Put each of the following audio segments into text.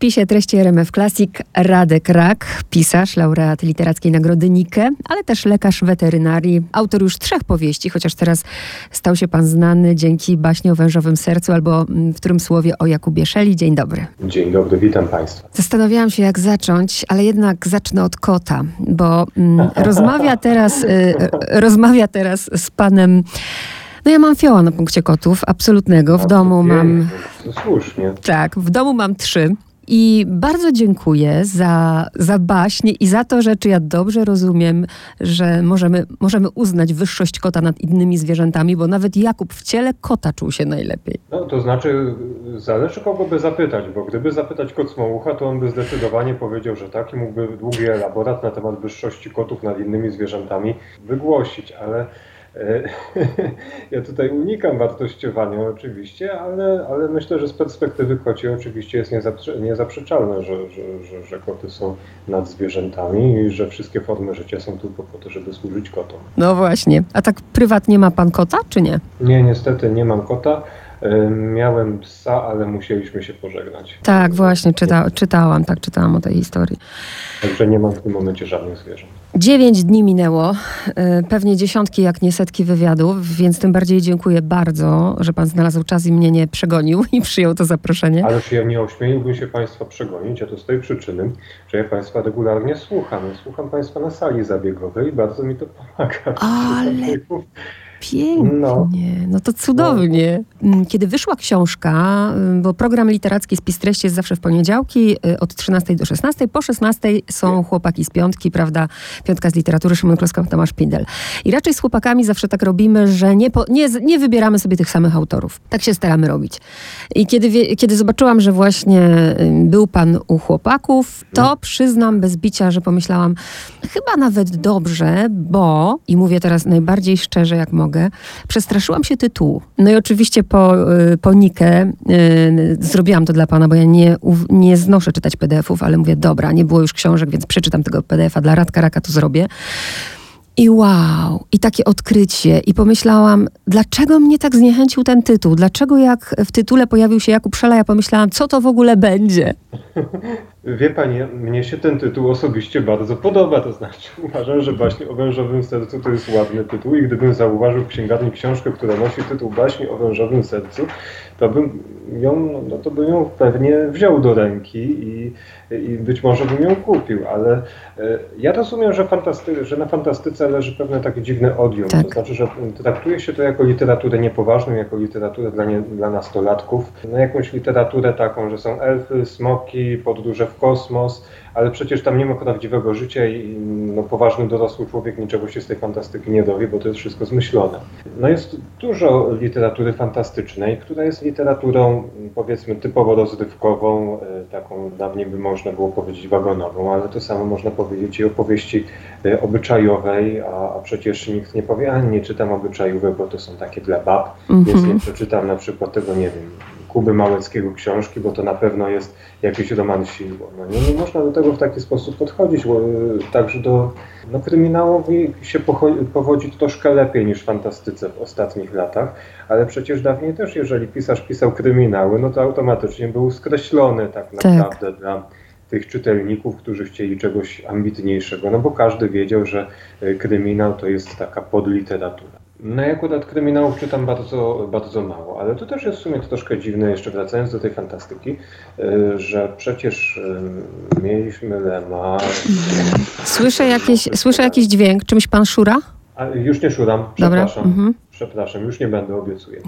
wpisie treści RMF Classic Radek Rak, pisarz, laureat literackiej nagrody Nike, ale też lekarz weterynarii, autor już trzech powieści, chociaż teraz stał się pan znany dzięki baśni o wężowym sercu albo mm, w którym słowie o Jakubie Szeli. Dzień dobry. Dzień dobry, witam państwa. Zastanawiałam się jak zacząć, ale jednak zacznę od kota, bo mm, rozmawia teraz, y, rozmawia teraz z panem no ja mam fioła na punkcie kotów, absolutnego. W domu mam... Słusznie. Tak, w domu mam trzy. I bardzo dziękuję za, za baśnie i za to, że czy ja dobrze rozumiem, że możemy, możemy uznać wyższość kota nad innymi zwierzętami, bo nawet Jakub w ciele kota czuł się najlepiej. No to znaczy, zależy kogo by zapytać, bo gdyby zapytać kot Smołucha, to on by zdecydowanie powiedział, że tak i mógłby długi elaborat na temat wyższości kotów nad innymi zwierzętami wygłosić, ale ja tutaj unikam wartościowania oczywiście, ale, ale myślę, że z perspektywy kociej oczywiście jest niezaprzeczalne, że, że, że, że koty są nad zwierzętami i że wszystkie formy życia są tylko po to, żeby służyć kotom. No właśnie. A tak prywatnie ma pan kota, czy nie? Nie, niestety nie mam kota. E, miałem psa, ale musieliśmy się pożegnać. Tak, właśnie, czyta, czytałam, tak, czytałam o tej historii. Także nie mam w tym momencie żadnych zwierząt. Dziewięć dni minęło, e, pewnie dziesiątki, jak nie setki wywiadów, więc tym bardziej dziękuję bardzo, że pan znalazł czas i mnie nie przegonił i przyjął to zaproszenie. Ależ ja nie ośmieliłbym się państwa przegonić, a to z tej przyczyny, że ja państwa regularnie słucham. Słucham państwa na sali zabiegowej i bardzo mi to pomaga. Ale Pięknie, no, no to cudownie. No. Kiedy wyszła książka, mm, bo program literacki z Pistreści jest zawsze w poniedziałki y, od 13 do 16, po 16 są chłopaki z piątki, prawda, piątka z literatury, Szymon Kloska, Tomasz Pindel. I raczej z chłopakami zawsze tak robimy, że nie, po, nie, nie wybieramy sobie tych samych autorów. Tak się staramy robić. I kiedy, kiedy zobaczyłam, że właśnie był pan u chłopaków, to mhm. przyznam bez bicia, że pomyślałam, chyba nawet dobrze, bo, i mówię teraz najbardziej szczerze jak mogę, przestraszyłam się tytułu. No i oczywiście po, y, po Nikę y, zrobiłam to dla pana, bo ja nie, nie znoszę czytać PDF-ów, ale mówię, dobra, nie było już książek, więc przeczytam tego PDF-a, dla Radka Raka to zrobię. I wow, i takie odkrycie. I pomyślałam, dlaczego mnie tak zniechęcił ten tytuł? Dlaczego jak w tytule pojawił się Jakub Szela, ja pomyślałam, co to w ogóle będzie? Wie pani, mnie się ten tytuł osobiście bardzo podoba, to znaczy uważam, że baśnie o wężowym sercu to jest ładny tytuł i gdybym zauważył w księgarni książkę, która nosi tytuł Baśni o wężowym sercu, to bym ją, no to bym ją pewnie wziął do ręki i, i być może bym ją kupił, ale e, ja rozumiem, że, fantasty, że na fantastyce leży pewne takie dziwne odium, tak. to znaczy, że traktuje się to jako literaturę niepoważną, jako literaturę dla, nie, dla nastolatków, no jakąś literaturę taką, że są elfy, smoki, podróże w kosmos, ale przecież tam nie ma prawdziwego życia i no, poważny dorosły człowiek niczego się z tej fantastyki nie dowie, bo to jest wszystko zmyślone. No jest dużo literatury fantastycznej, która jest literaturą powiedzmy typowo rozrywkową, e, taką dawniej by można było powiedzieć wagonową, ale to samo można powiedzieć i o powieści e, obyczajowej, a, a przecież nikt nie powie, a nie czytam obyczajowe, bo to są takie dla bab, więc nie przeczytam na przykład tego, nie wiem, Kuby Małeckiego książki, bo to na pewno jest jakiś roman silny. No nie, nie można do tego w taki sposób podchodzić, bo y, także do no, kryminałowi się powodzi troszkę lepiej niż fantastyce w ostatnich latach, ale przecież dawniej też, jeżeli pisarz pisał kryminały, no to automatycznie był skreślony tak, tak. naprawdę tak. dla tych czytelników, którzy chcieli czegoś ambitniejszego, no bo każdy wiedział, że y, kryminał to jest taka podliteratura. No ja akurat kryminałów czytam bardzo, bardzo mało, ale to też jest w sumie troszkę dziwne, jeszcze wracając do tej fantastyki, y, że przecież y, mieliśmy Lema. Słyszę jakiś, słyszę jakiś dźwięk. Czymś pan szura? A już nie szuram, przepraszam. Dobra. Mhm przepraszam, już nie będę, obiecuję.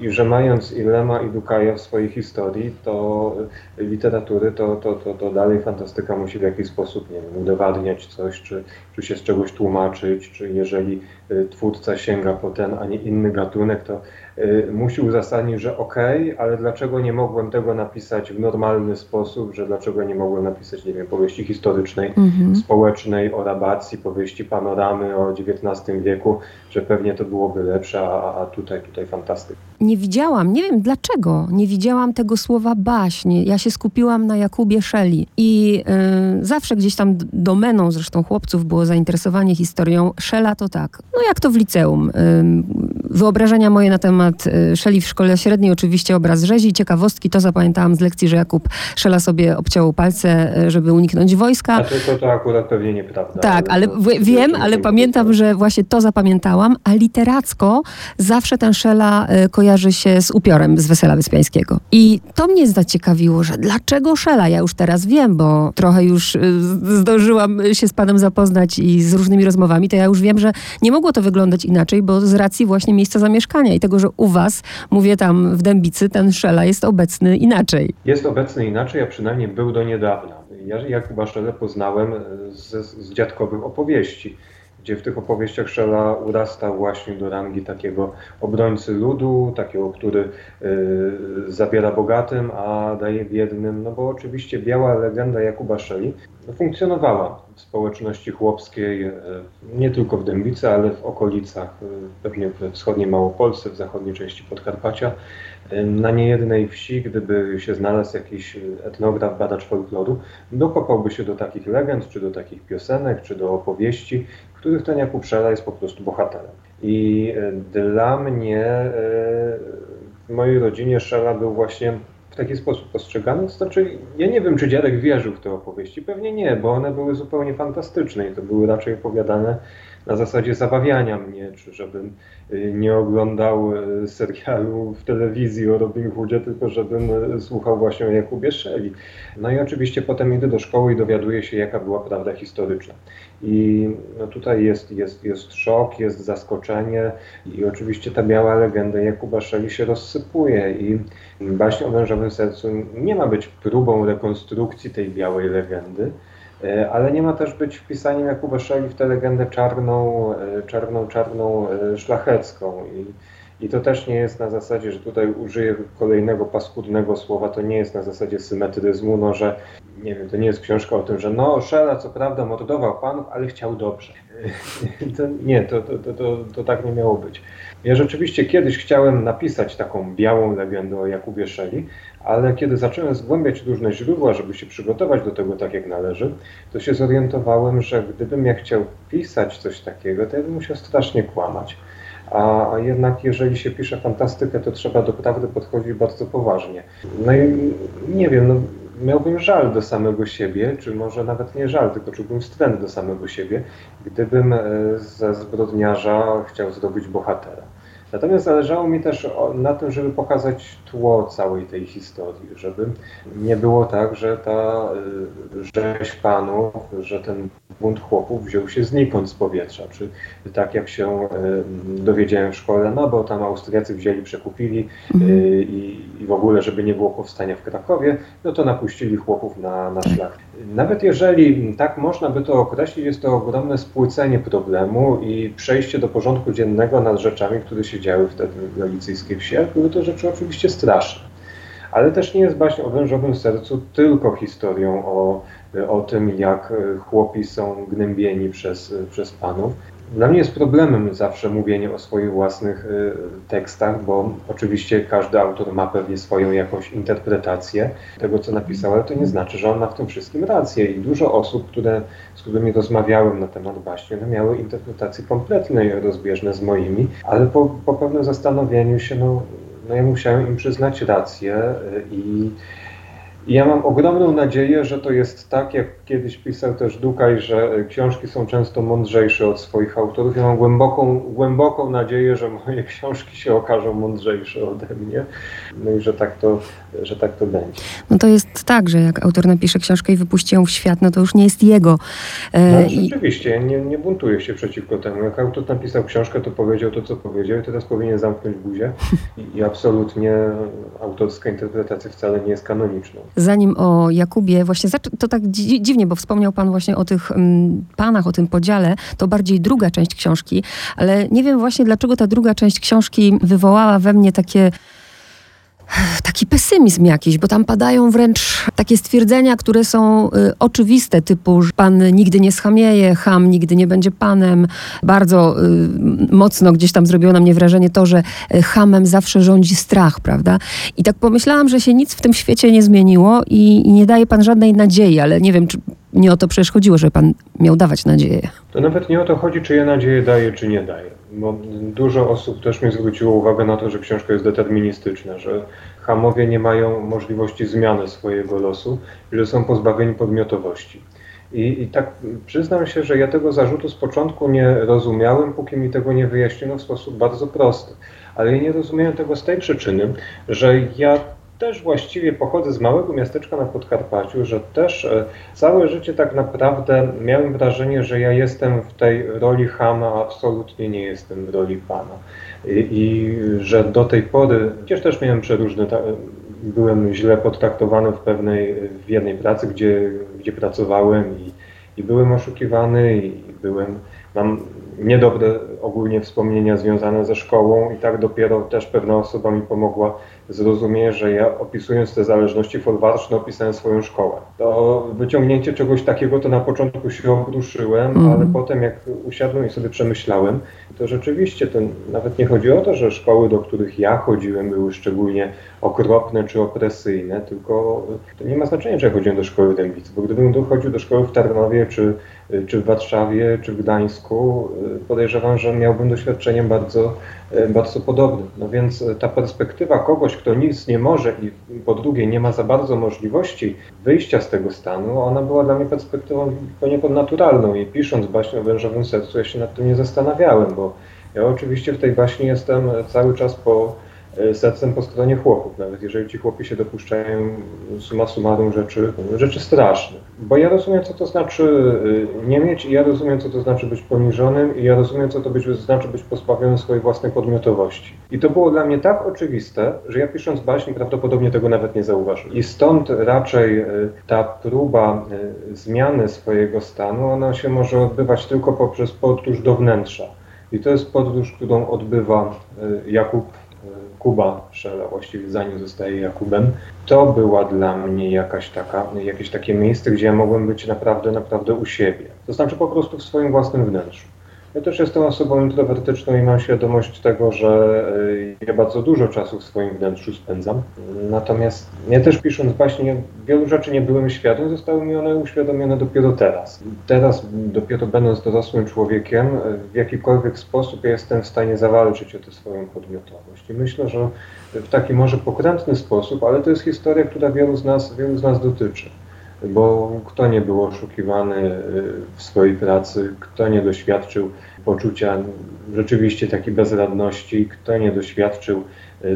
I że mając i Lema, i Dukaja w swojej historii, to literatury, to, to, to, to dalej fantastyka musi w jakiś sposób, nie wiem, udowadniać coś, czy, czy się z czegoś tłumaczyć, czy jeżeli y, twórca sięga po ten, a nie inny gatunek, to y, musi uzasadnić, że okej, okay, ale dlaczego nie mogłem tego napisać w normalny sposób, że dlaczego nie mogłem napisać, nie wiem, powieści historycznej, mhm. społecznej, o rabacji, powieści panoramy o XIX wieku, że pewnie to byłoby lepsze a, a tutaj, tutaj fantastyka. Nie widziałam, nie wiem dlaczego, nie widziałam tego słowa baśń. Ja się skupiłam na Jakubie Szeli i y, zawsze gdzieś tam domeną zresztą chłopców było zainteresowanie historią. Szela to tak, no jak to w liceum. Y, wyobrażenia moje na temat y, Szeli w szkole średniej, oczywiście obraz rzezi, ciekawostki, to zapamiętałam z lekcji, że Jakub Szela sobie obciął palce, żeby uniknąć wojska. A to, to, to akurat pewnie nieprawda. Tak, ale, ale wiem, ale pamiętam, że właśnie to zapamiętałam, a literacko zawsze ten Szela y, kojarzy się z upiorem z Wesela Wyspiańskiego. I to mnie zaciekawiło, że dlaczego Szela? Ja już teraz wiem, bo trochę już zdążyłam się z panem zapoznać i z różnymi rozmowami, to ja już wiem, że nie mogło to wyglądać inaczej, bo z racji właśnie miejsca zamieszkania i tego, że u was, mówię tam w Dębicy, ten Szela jest obecny inaczej. Jest obecny inaczej, a przynajmniej był do niedawna. Ja Jakuba Szelę poznałem z, z dziadkowych opowieści gdzie w tych opowieściach Szela urastał właśnie do rangi takiego obrońcy ludu, takiego, który y, zabiera bogatym, a daje biednym, no bo oczywiście biała legenda Jakuba Szeli funkcjonowała w społeczności chłopskiej, y, nie tylko w Dębicy, ale w okolicach, y, pewnie w wschodniej Małopolsce, w zachodniej części Podkarpacia. Na niejednej wsi, gdyby się znalazł jakiś etnograf, badacz folkloru, dokopałby się do takich legend, czy do takich piosenek, czy do opowieści, których ten Jakub Szela jest po prostu bohaterem. I e, dla mnie, e, w mojej rodzinie Szela był właśnie w taki sposób postrzegany. Znaczy, ja nie wiem, czy dziadek wierzył w te opowieści. Pewnie nie, bo one były zupełnie fantastyczne i to były raczej opowiadane na zasadzie zabawiania mnie, czy żebym y, nie oglądał y, serialu w telewizji o Robin Hoodzie, tylko żebym y, słuchał właśnie o Jakubie Szeli. No i oczywiście potem idę do szkoły i dowiaduję się, jaka była prawda historyczna. I no tutaj jest, jest, jest szok, jest zaskoczenie i oczywiście ta biała legenda Jakuba Szeli się rozsypuje i baśń o wężowym sercu nie ma być próbą rekonstrukcji tej białej legendy, ale nie ma też być wpisaniem Jakuba Szeli w tę legendę czarną, e, czarną, czarną, e, szlachecką. I, I to też nie jest na zasadzie, że tutaj użyję kolejnego paskudnego słowa, to nie jest na zasadzie symetryzmu, no że nie wiem, to nie jest książka o tym, że no Szela co prawda mordował panów, ale chciał dobrze. To, nie, to, to, to, to tak nie miało być. Ja rzeczywiście kiedyś chciałem napisać taką białą legendę o Jakubie Szeli, ale kiedy zacząłem zgłębiać różne źródła, żeby się przygotować do tego tak jak należy, to się zorientowałem, że gdybym ja chciał pisać coś takiego, to ja bym musiał strasznie kłamać. A jednak jeżeli się pisze fantastykę, to trzeba do prawdy podchodzić bardzo poważnie. No i nie wiem, no, miałbym żal do samego siebie, czy może nawet nie żal, tylko czułbym wstręt do samego siebie, gdybym e, ze zbrodniarza chciał zdobyć bohatera. Natomiast zależało mi też na tym, żeby pokazać tło całej tej historii, żeby nie było tak, że ta y, rzeź panów, że ten bunt chłopów wziął się znikąd z powietrza, czy tak jak się y, dowiedziałem w szkole, no bo tam Austriacy wzięli, przekupili mhm. Y, i, i w ogóle, żeby nie było powstania w Krakowie, no to napuścili chłopów na, na szlak. Nawet jeżeli tak można by to określić, jest to ogromne spłycenie problemu i przejście do porządku dziennego nad rzeczami, które się działy wtedy w galicyjskiej wsi. Były to rzeczy oczywiście straszne. Ale też nie jest baśń o wężowym sercu tylko historią o, o tym, jak chłopi są gnębieni przez, przez panów dla mnie jest problemem zawsze mówienie o swoich własnych y, tekstach, bo oczywiście każdy autor ma pewnie swoją jakąś interpretację tego, co napisał, ale to nie znaczy, że on ma w tym wszystkim rację. I dużo osób, które, z którymi rozmawiałem na temat baśni, one miały interpretacje kompletne i rozbieżne z moimi, ale po, po pewnym zastanowieniu się, no, no ja musiałem im przyznać rację y, i i ja mam ogromną nadzieję, że to jest tak, jak kiedyś pisał też Dukaj, że książki są często mądrzejsze od swoich autorów. Ja mam głęboką, głęboką nadzieję, że moje książki się okażą mądrzejsze ode mnie. No i że tak to, że tak to będzie. No to jest tak, że jak autor napisze książkę i wypuści ją w świat, no to już nie jest jego. E, no, I... Rzeczywiście, nie, nie buntuję się przeciwko temu. Jak autor napisał książkę, to powiedział to, co powiedział i teraz powinien zamknąć buzię. I, i absolutnie autorska interpretacja wcale nie jest kanoniczną zanim o Jakubie, właśnie to tak dziwnie, bo wspomniał Pan właśnie o tych um, panach, o tym podziale, to bardziej druga część książki, ale nie wiem właśnie dlaczego ta druga część książki wywołała we mnie takie taki pesymizm jakiś, bo tam padają wręcz takie stwierdzenia, które są y, oczywiste, typu, że pan nigdy nie schamieje, ham nigdy nie będzie panem. Bardzo y, mocno gdzieś tam zrobiło na mnie wrażenie to, że y, hamem zawsze rządzi strach, prawda? I tak pomyślałam, że się nic w tym świecie nie zmieniło i, i nie daje pan żadnej nadziei, ale nie wiem, czy nie o to przecież chodziło, że pan miał dawać nadzieję. To nawet nie o to chodzi, czy ja nadzieję daję, czy nie daję. Bo dużo osób też mi zwróciło uwagę na to, że książka jest deterministyczna, że hamowie nie mają możliwości zmiany swojego losu i że są pozbawieni podmiotowości. I, I, tak przyznam się, że ja tego zarzutu z początku nie rozumiałem, póki mi tego nie wyjaśniono w sposób bardzo prosty. Ale ja nie rozumiałem tego z tej przyczyny, że ja też właściwie pochodzę z małego miasteczka na Podkarpaciu, że też e, całe życie tak naprawdę miałem wrażenie, że ja jestem w tej roli Hama, a absolutnie nie jestem w roli Pana. I, i że do tej pory, chociaż też miałem przeróżne, byłem źle potraktowany w pewnej, w jednej pracy, gdzie, gdzie pracowałem i, i byłem oszukiwany i byłem, mam niedobre ogólnie wspomnienia związane ze szkołą i tak dopiero też pewna osoba mi pomogła zrozumieć, że ja opisując te zależności folwarczne opisałem swoją szkołę. To wyciągnięcie czegoś takiego to na początku się obruszyłem, mm. ale potem jak usiadłem i sobie przemyślałem, to rzeczywiście to nawet nie chodzi o to, że szkoły, do których ja chodziłem były szczególnie okropne czy opresyjne, tylko to nie ma znaczenia, czy ja chodziłem do szkoły w Dębicy, bo gdybym chodził do szkoły w Tarnowie czy czy w Warszawie, czy w Gdańsku, y, podejrzewam, że miałbym doświadczenie bardzo, y, bardzo podobne. No więc y, ta perspektywa kogoś, kto nic nie może i po drugie nie ma za bardzo możliwości wyjścia z tego stanu, ona była dla mnie perspektywą poniekąd naturalną i pisząc baśń o wężowym sercu ja się nad tym nie zastanawiałem, bo ja oczywiście w tej baśni jestem cały czas po sercem po stronie chłopów, nawet jeżeli ci chłopi się dopuszczają suma summarum rzeczy, rzeczy strasznych. Bo ja rozumiem, co to znaczy e, nie mieć i ja rozumiem, co to znaczy być poniżonym i ja rozumiem, co to być, znaczy być pozbawionym swojej własnej podmiotowości. I to było dla mnie tak oczywiste, że ja pisząc baśń prawdopodobnie tego nawet nie zauważyłem. I stąd raczej e, ta próba zmiany swojego stanu, ona się może odbywać tylko poprzez podróż do wnętrza. I to jest podróż, którą odbywa Jakub Kuba Szela, właściwie zanim zostaje Jakubem, to była dla mnie jakaś taka, jakieś takie miejsce, gdzie ja mogłem być naprawdę, naprawdę u siebie. To znaczy po prostu w swoim własnym wnętrzu. Ja też jestem osobą introwertyczną i mam świadomość tego, że e, ja bardzo dużo czasu w swoim wnętrzu spędzam. Natomiast ja też pisząc właśnie wielu rzeczy nie byłem świadom, zostały mi one uświadomione dopiero teraz. Teraz, dopiero będąc dorosłym człowiekiem, w jakikolwiek sposób jestem w stanie zawalczyć o tę swoją podmiotowość. I myślę, że w taki może pokrętny sposób, ale to jest historia, która wielu z nas, wielu z nas dotyczy bo kto nie był oszukiwany y, w swojej pracy, kto nie doświadczył poczucia rzeczywiście takiej bezradności, kto nie doświadczył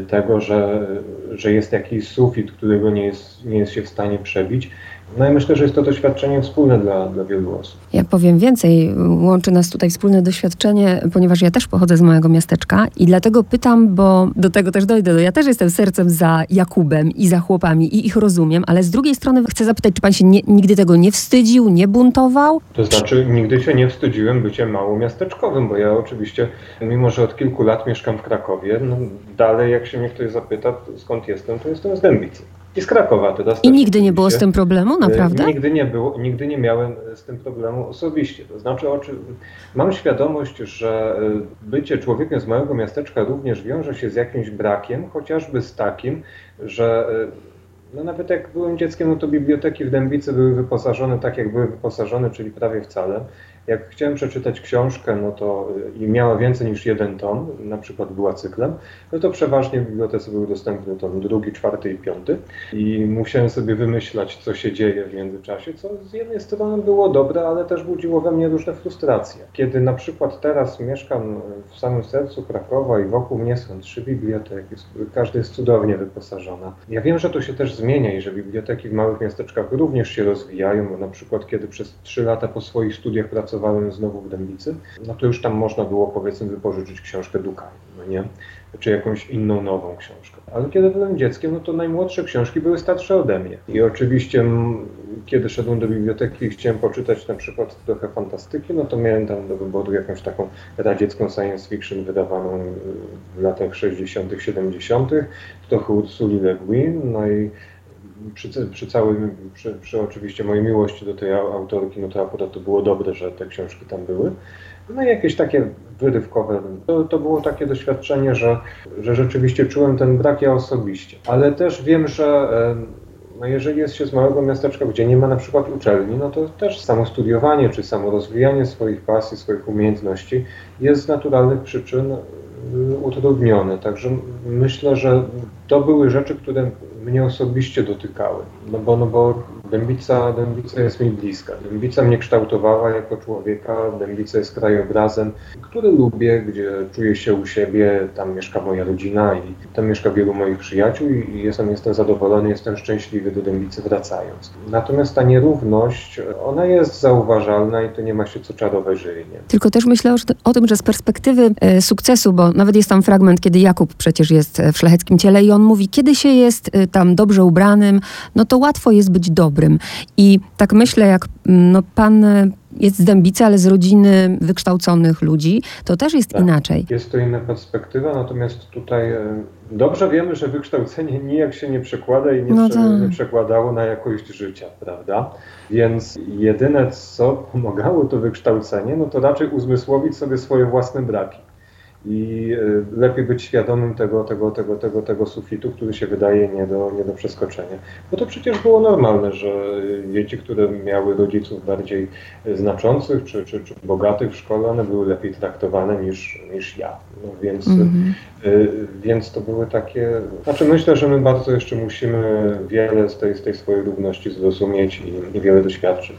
tego, że, że jest jakiś sufit, którego nie jest, nie jest się w stanie przebić. No i myślę, że jest to doświadczenie wspólne dla, dla wielu osób. Ja powiem więcej, łączy nas tutaj wspólne doświadczenie, ponieważ ja też pochodzę z małego miasteczka i dlatego pytam, bo do tego też dojdę. No ja też jestem sercem za Jakubem i za chłopami i ich rozumiem, ale z drugiej strony chcę zapytać, czy pan się nie, nigdy tego nie wstydził, nie buntował? To znaczy, nigdy się nie wstydziłem bycie małomiasteczkowym, bo ja oczywiście, mimo że od kilku lat mieszkam w Krakowie, no dalej jak się mnie ktoś zapyta, skąd jestem, to jestem z Dębicy. I z Krakowa teraz. I nigdy nie było z tym problemu, naprawdę? Nigdy nie było, nigdy nie miałem z tym problemu osobiście. To znaczy, mam świadomość, że e, bycie człowiekiem z małego miasteczka również wiąże się z jakimś brakiem, chociażby z takim, że e, no nawet jak byłem dzieckiem, no to biblioteki w Dębicy były wyposażone tak, jak były wyposażone, czyli prawie wcale. Jak chciałem przeczytać książkę, no to y, i miała więcej niż jeden tom, na przykład była cyklem, no to przeważnie w bibliotece był dostępny tom drugi, czwarty i piąty i musiałem sobie wymyślać, co się dzieje w międzyczasie, co z jednej strony było dobre, ale też budziło we mnie różne frustracje. Kiedy na przykład teraz mieszkam w samym sercu Krakowa i wokół mnie są trzy biblioteki, każda jest cudownie wyposażona. Ja wiem, że to się też zmienia i że biblioteki w małych miasteczkach również się rozwijają, bo na przykład kiedy przez trzy lata po swoich studiach pracowałem pracowałem znowu w Dębicy, no to już tam można było powiedzmy wypożyczyć książkę Dukaj, no nie? Czy jakąś inną nową książkę. Ale kiedy byłem dzieckiem, no to najmłodsze książki były starsze ode mnie. I oczywiście kiedy szedłem do biblioteki i chciałem poczytać na przykład trochę fantastyki, no to miałem tam do wyboru jakąś taką radziecką science fiction wydawaną w latach 60., 70., trochę Ursuli Le Guin, no i przy, przy całym, przy, przy, oczywiście mojej miłości do tej autorki, no to akurat to było dobre, że te książki tam były. No i jakieś takie wyrywkowe. To, to było takie doświadczenie, że, że rzeczywiście czułem ten brak ja osobiście. Ale też wiem, że no jeżeli jest się z małego miasteczka, gdzie nie ma na przykład uczelni, no to też samo studiowanie czy samo rozwijanie swoich pasji, swoich umiejętności jest z naturalnych przyczyn y, utrudnione. Także myślę, że to były rzeczy, które mnie osobiście dotykały. No bo, no bo Dębica, Dębica jest mi bliska. Dębica mnie kształtowała jako człowieka. Dębica jest krajobrazem, który lubię, gdzie czuję się u siebie. Tam mieszka moja rodzina i tam mieszka wielu moich przyjaciół i jestem, jestem zadowolony, jestem szczęśliwy do Dębicy wracając. Natomiast ta nierówność, ona jest zauważalna i to nie ma się co czarować, że jej nie. Tylko też myślę o tym, że z perspektywy e, sukcesu, bo nawet jest tam fragment, kiedy Jakub przecież jest w szlacheckim ciele i on mówi, kiedy się jest e, tam dobrze ubranym, no to łatwo jest być dobrym. I tak myślę, jak mm, no, pan jest z Dębicy, ale z rodziny wykształconych ludzi, to też jest tak, inaczej. Jest to inna perspektywa, natomiast tutaj e, dobrze wiemy, że wykształcenie nijak się nie przekłada i nie, no prze, tak. nie przekładało na jakość życia, prawda? Więc jedyne, co pomagało to wykształcenie, no to raczej uzmysłowić sobie swoje własne braki i e, lepiej być świadomym tego, tego, tego, tego, tego sufitu, który się wydaje nie do, nie do przeskoczenia. Bo to przecież było normalne, że dzieci, które miały rodziców bardziej znaczących czy, czy, czy bogatych w szkole, one były lepiej traktowane niż, niż ja. No więc, -hmm. więc to były takie... Znaczy myślę, że my bardzo jeszcze musimy wiele z tej, z tej swojej równości zrozumieć i, i wiele doświadczyć.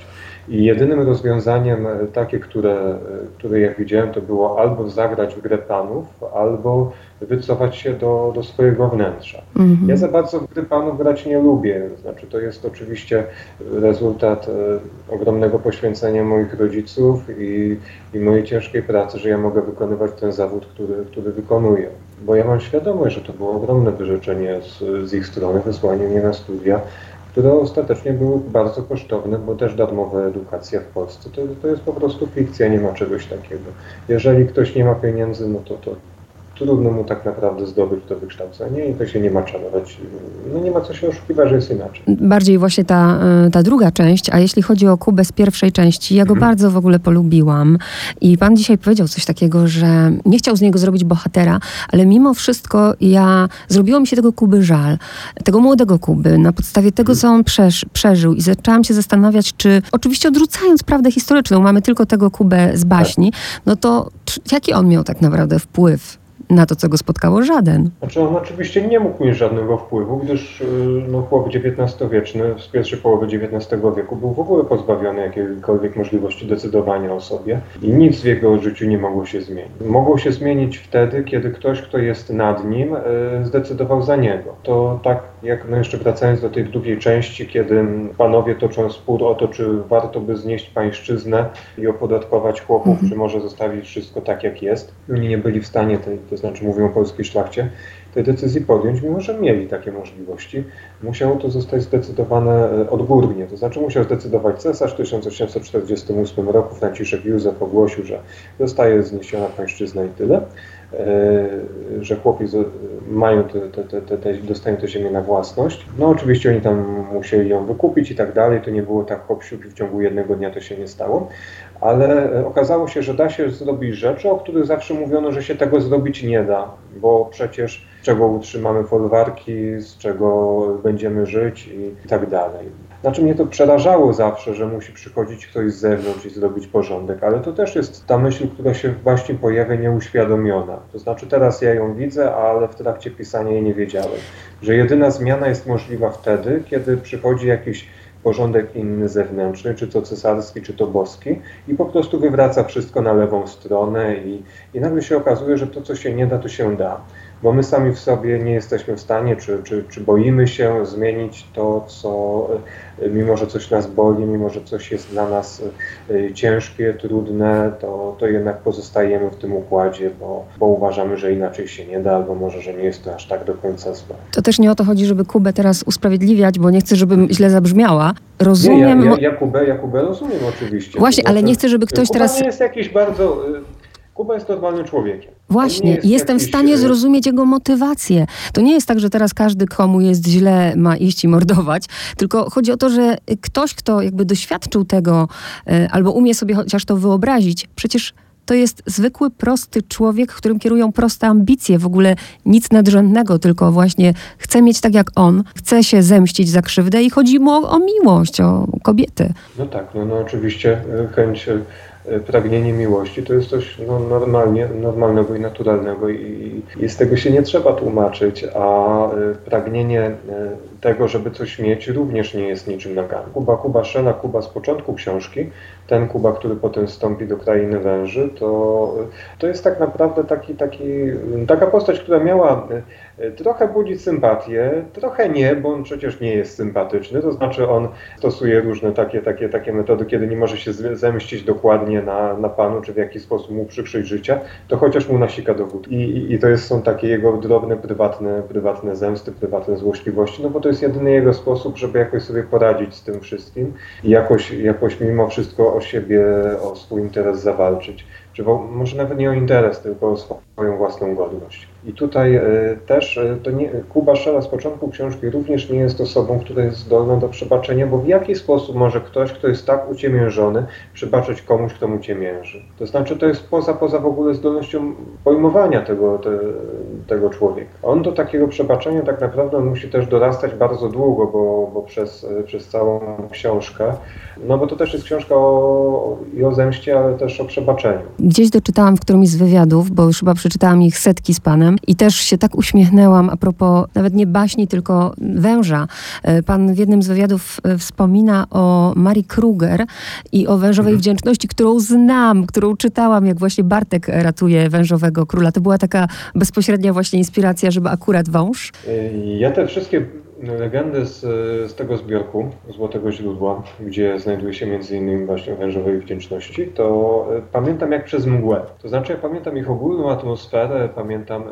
I jedynym rozwiązaniem e, takie, które, e, które jak widziałem, to było albo zagrać w grę panów, albo wycofać się do, do swojego wnętrza. Mm -hmm. Ja za bardzo w gry panów grać nie lubię. Znaczy, to jest oczywiście rezultat e, ogromnego poświęcenia moich rodziców i, i mojej ciężkiej pracy, że ja mogę wykonywać ten zawód, który, który wykonuję. Bo ja mam świadomość, że to było ogromne wyrzeczenie z, z ich strony, wysłanie mnie na studia, które ostatecznie były bardzo kosztowne, bo też darmowa edukacja w Polsce to, to jest po prostu fikcja, nie ma czegoś takiego. Jeżeli ktoś nie ma pieniędzy, no to, to trudno mu tak naprawdę zdobyć to wykształcenie i to się nie ma czarować. No nie ma co się oszukiwać, że jest inaczej. Bardziej właśnie ta, e, ta druga część, a jeśli chodzi o Kubę z pierwszej części, ja go mhm. bardzo w ogóle polubiłam i pan dzisiaj powiedział coś takiego, że nie chciał z niego zrobić bohatera, ale mimo wszystko ja, zrobiło mi się tego Kuby żal, tego młodego Kuby, na podstawie tego, mhm. co on przeż, przeżył i zaczęłam się zastanawiać, czy oczywiście odrzucając prawdę historyczną, mamy tylko tego Kubę z baśni, tak. no to jaki on miał tak naprawdę wpływ na to, co go spotkało, żaden. Znaczy on oczywiście nie mógł mieć żadnego wpływu, gdyż y, no, chłop XIX-wieczny, z pierwszej połowy XIX wieku był w ogóle pozbawiony jakiejkolwiek możliwości decydowania o sobie i nic w jego życiu nie mogło się zmienić. Mogło się zmienić wtedy, kiedy ktoś, kto jest nad nim, y, zdecydował za niego. To tak jak, no jeszcze wracając do tej drugiej części, kiedy panowie toczą spór o to, czy warto by znieść pańszczyznę i opodatkować chłopów, -hmm. czy może zostawić wszystko tak, jak jest. Oni nie byli w stanie tej, to znaczy mówią o polskiej szlachcie, tej decyzji podjąć, mimo że mieli takie możliwości. Musiało to zostać zdecydowane e, odgórnie, to znaczy musiał zdecydować cesarz w 1848 roku, Franciszek Józef ogłosił, że zostaje zniesiona pańszczyzna i tyle, że chłopi mają te, te, te, te, dostają tę ziemię na własność. No oczywiście oni tam musieli ją wykupić i tak dalej, to nie było tak hop w ciągu jednego dnia to się nie stało, ale e, okazało się, że da się zrobić rzeczy, o których zawsze mówiono, że się tego zrobić nie da, bo przecież z czego utrzymamy folwarki, z czego będziemy żyć i tak dalej. Znaczy mnie to przerażało zawsze, że musi przychodzić ktoś z zewnątrz i zrobić porządek, ale to też jest ta myśl, która się właśnie pojawia nieuświadomiona. To znaczy teraz ja ją widzę, ale w trakcie pisania jej nie wiedziałem, że jedyna zmiana jest możliwa wtedy, kiedy przychodzi jakiś porządek inny zewnętrzny, czy to cesarski, czy to boski i po prostu wywraca wszystko na lewą stronę i, i nagle się okazuje, że to, co się nie da, to się da. Bo my sami w sobie nie jesteśmy w stanie, czy, czy, czy boimy się zmienić to, co mimo, że coś nas boli, mimo, że coś jest dla nas ciężkie, trudne, to, to jednak pozostajemy w tym układzie, bo, bo uważamy, że inaczej się nie da, albo może, że nie jest to aż tak do końca złe. To też nie o to chodzi, żeby Kubę teraz usprawiedliwiać, bo nie chcę, żebym źle zabrzmiała. Rozumiem. Nie, ja, ja, ja, Kubę, ja Kubę rozumiem oczywiście. Właśnie, ale nie chcę, żeby ktoś Kuba teraz. nie jest jakiś bardzo. Kuba jest normalnym człowiekiem. Właśnie, jest jestem jakiś... w stanie y, zrozumieć jego motywację. To nie jest tak, że teraz każdy, komu jest źle, ma iść i mordować, tylko chodzi o to, że ktoś, kto jakby doświadczył tego y, albo umie sobie chociaż to wyobrazić, przecież to jest zwykły, prosty człowiek, którym kierują proste ambicje, w ogóle nic nadrzędnego, tylko właśnie chce mieć tak jak on, chce się zemścić za krzywdę i chodzi mu o, o miłość, o kobiety. No tak, no, no oczywiście e, chęć e, E, pragnienie miłości to jest coś no, normalnie, normalnego i naturalnego i, i z tego się nie trzeba tłumaczyć, a e, pragnienie e, tego, żeby coś mieć również nie jest niczym nagannym. Kuba Kuba Szela, Kuba z początku książki, ten Kuba, który potem wstąpi do krainy węży, to, to jest tak naprawdę taki, taki, taka postać, która miała trochę budzić sympatię, trochę nie, bo on przecież nie jest sympatyczny, to znaczy on stosuje różne takie, takie, takie metody, kiedy nie może się zemścić dokładnie na, na panu, czy w jakiś sposób mu przykrzyć życia, to chociaż mu nasika do wód. I, i, i to jest, są takie jego drobne, prywatne, prywatne zemsty, prywatne złośliwości, no bo to jest jedyny jego sposób, żeby jakoś sobie poradzić z tym wszystkim i jakoś, jakoś mimo wszystko o siebie, o swój interes zawalczyć. Czy może nawet nie o interes, tylko o swoją własną godność. I tutaj e, też e, to nie, Kuba Szela z początku książki również nie jest osobą, która jest zdolna do przebaczenia, bo w jaki sposób może ktoś, kto jest tak uciemiężony, przebaczyć komuś, kto mu ciemięży? To znaczy, to jest poza, poza w ogóle zdolnością pojmowania tego, te, tego człowieka. On do takiego przebaczenia tak naprawdę musi też dorastać bardzo długo, bo, bo przez, przez całą książkę. No bo to też jest książka o, i o zemście, ale też o przebaczeniu. Gdzieś doczytałam w którymś z wywiadów, bo już chyba przeczytałam ich setki z panem i też się tak uśmiechnęłam a propos nawet nie baśni, tylko węża. E, pan w jednym z wywiadów e, wspomina o Marii Kruger i o wężowej mhm. wdzięczności, którą znam, którą czytałam, jak właśnie Bartek ratuje wężowego króla. To była taka bezpośrednia właśnie inspiracja, żeby akurat wąż? Ja te wszystkie legendy z, z tego zbiorku, Złotego Źródła, gdzie znajduje się m.in. właśnie wężowej wdzięczności, to pamiętam jak przez mgłę. To znaczy ja pamiętam ich ogólną atmosferę, pamiętam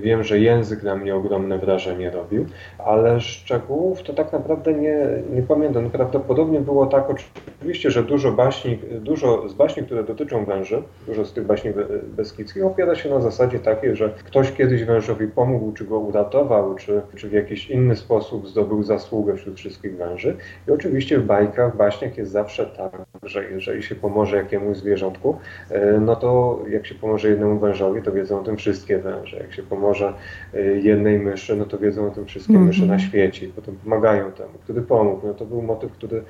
Wiem, że język na mnie ogromne wrażenie robił, ale szczegółów to tak naprawdę nie, nie pamiętam. Prawdopodobnie było tak oczywiście, że dużo baśni, dużo z baśni, które dotyczą węży, dużo z tych baśni beskidzkich opiera się na zasadzie takiej, że ktoś kiedyś wężowi pomógł, czy go uratował, czy, czy w jakiś inny sposób zdobył zasługę wśród wszystkich węży. I oczywiście w bajkach, baśniach jest zawsze tak, że jeżeli się pomoże jakiemuś zwierzątku, e, no to jak się pomoże jednemu wężowi, to wiedzą o tym wszystkie węże. Jak się pomoże y, jednej myszy, no to wiedzą o tym wszystkie mm -hmm. myszy na świecie i potem pomagają temu, który pomógł. No to był motyw, który y,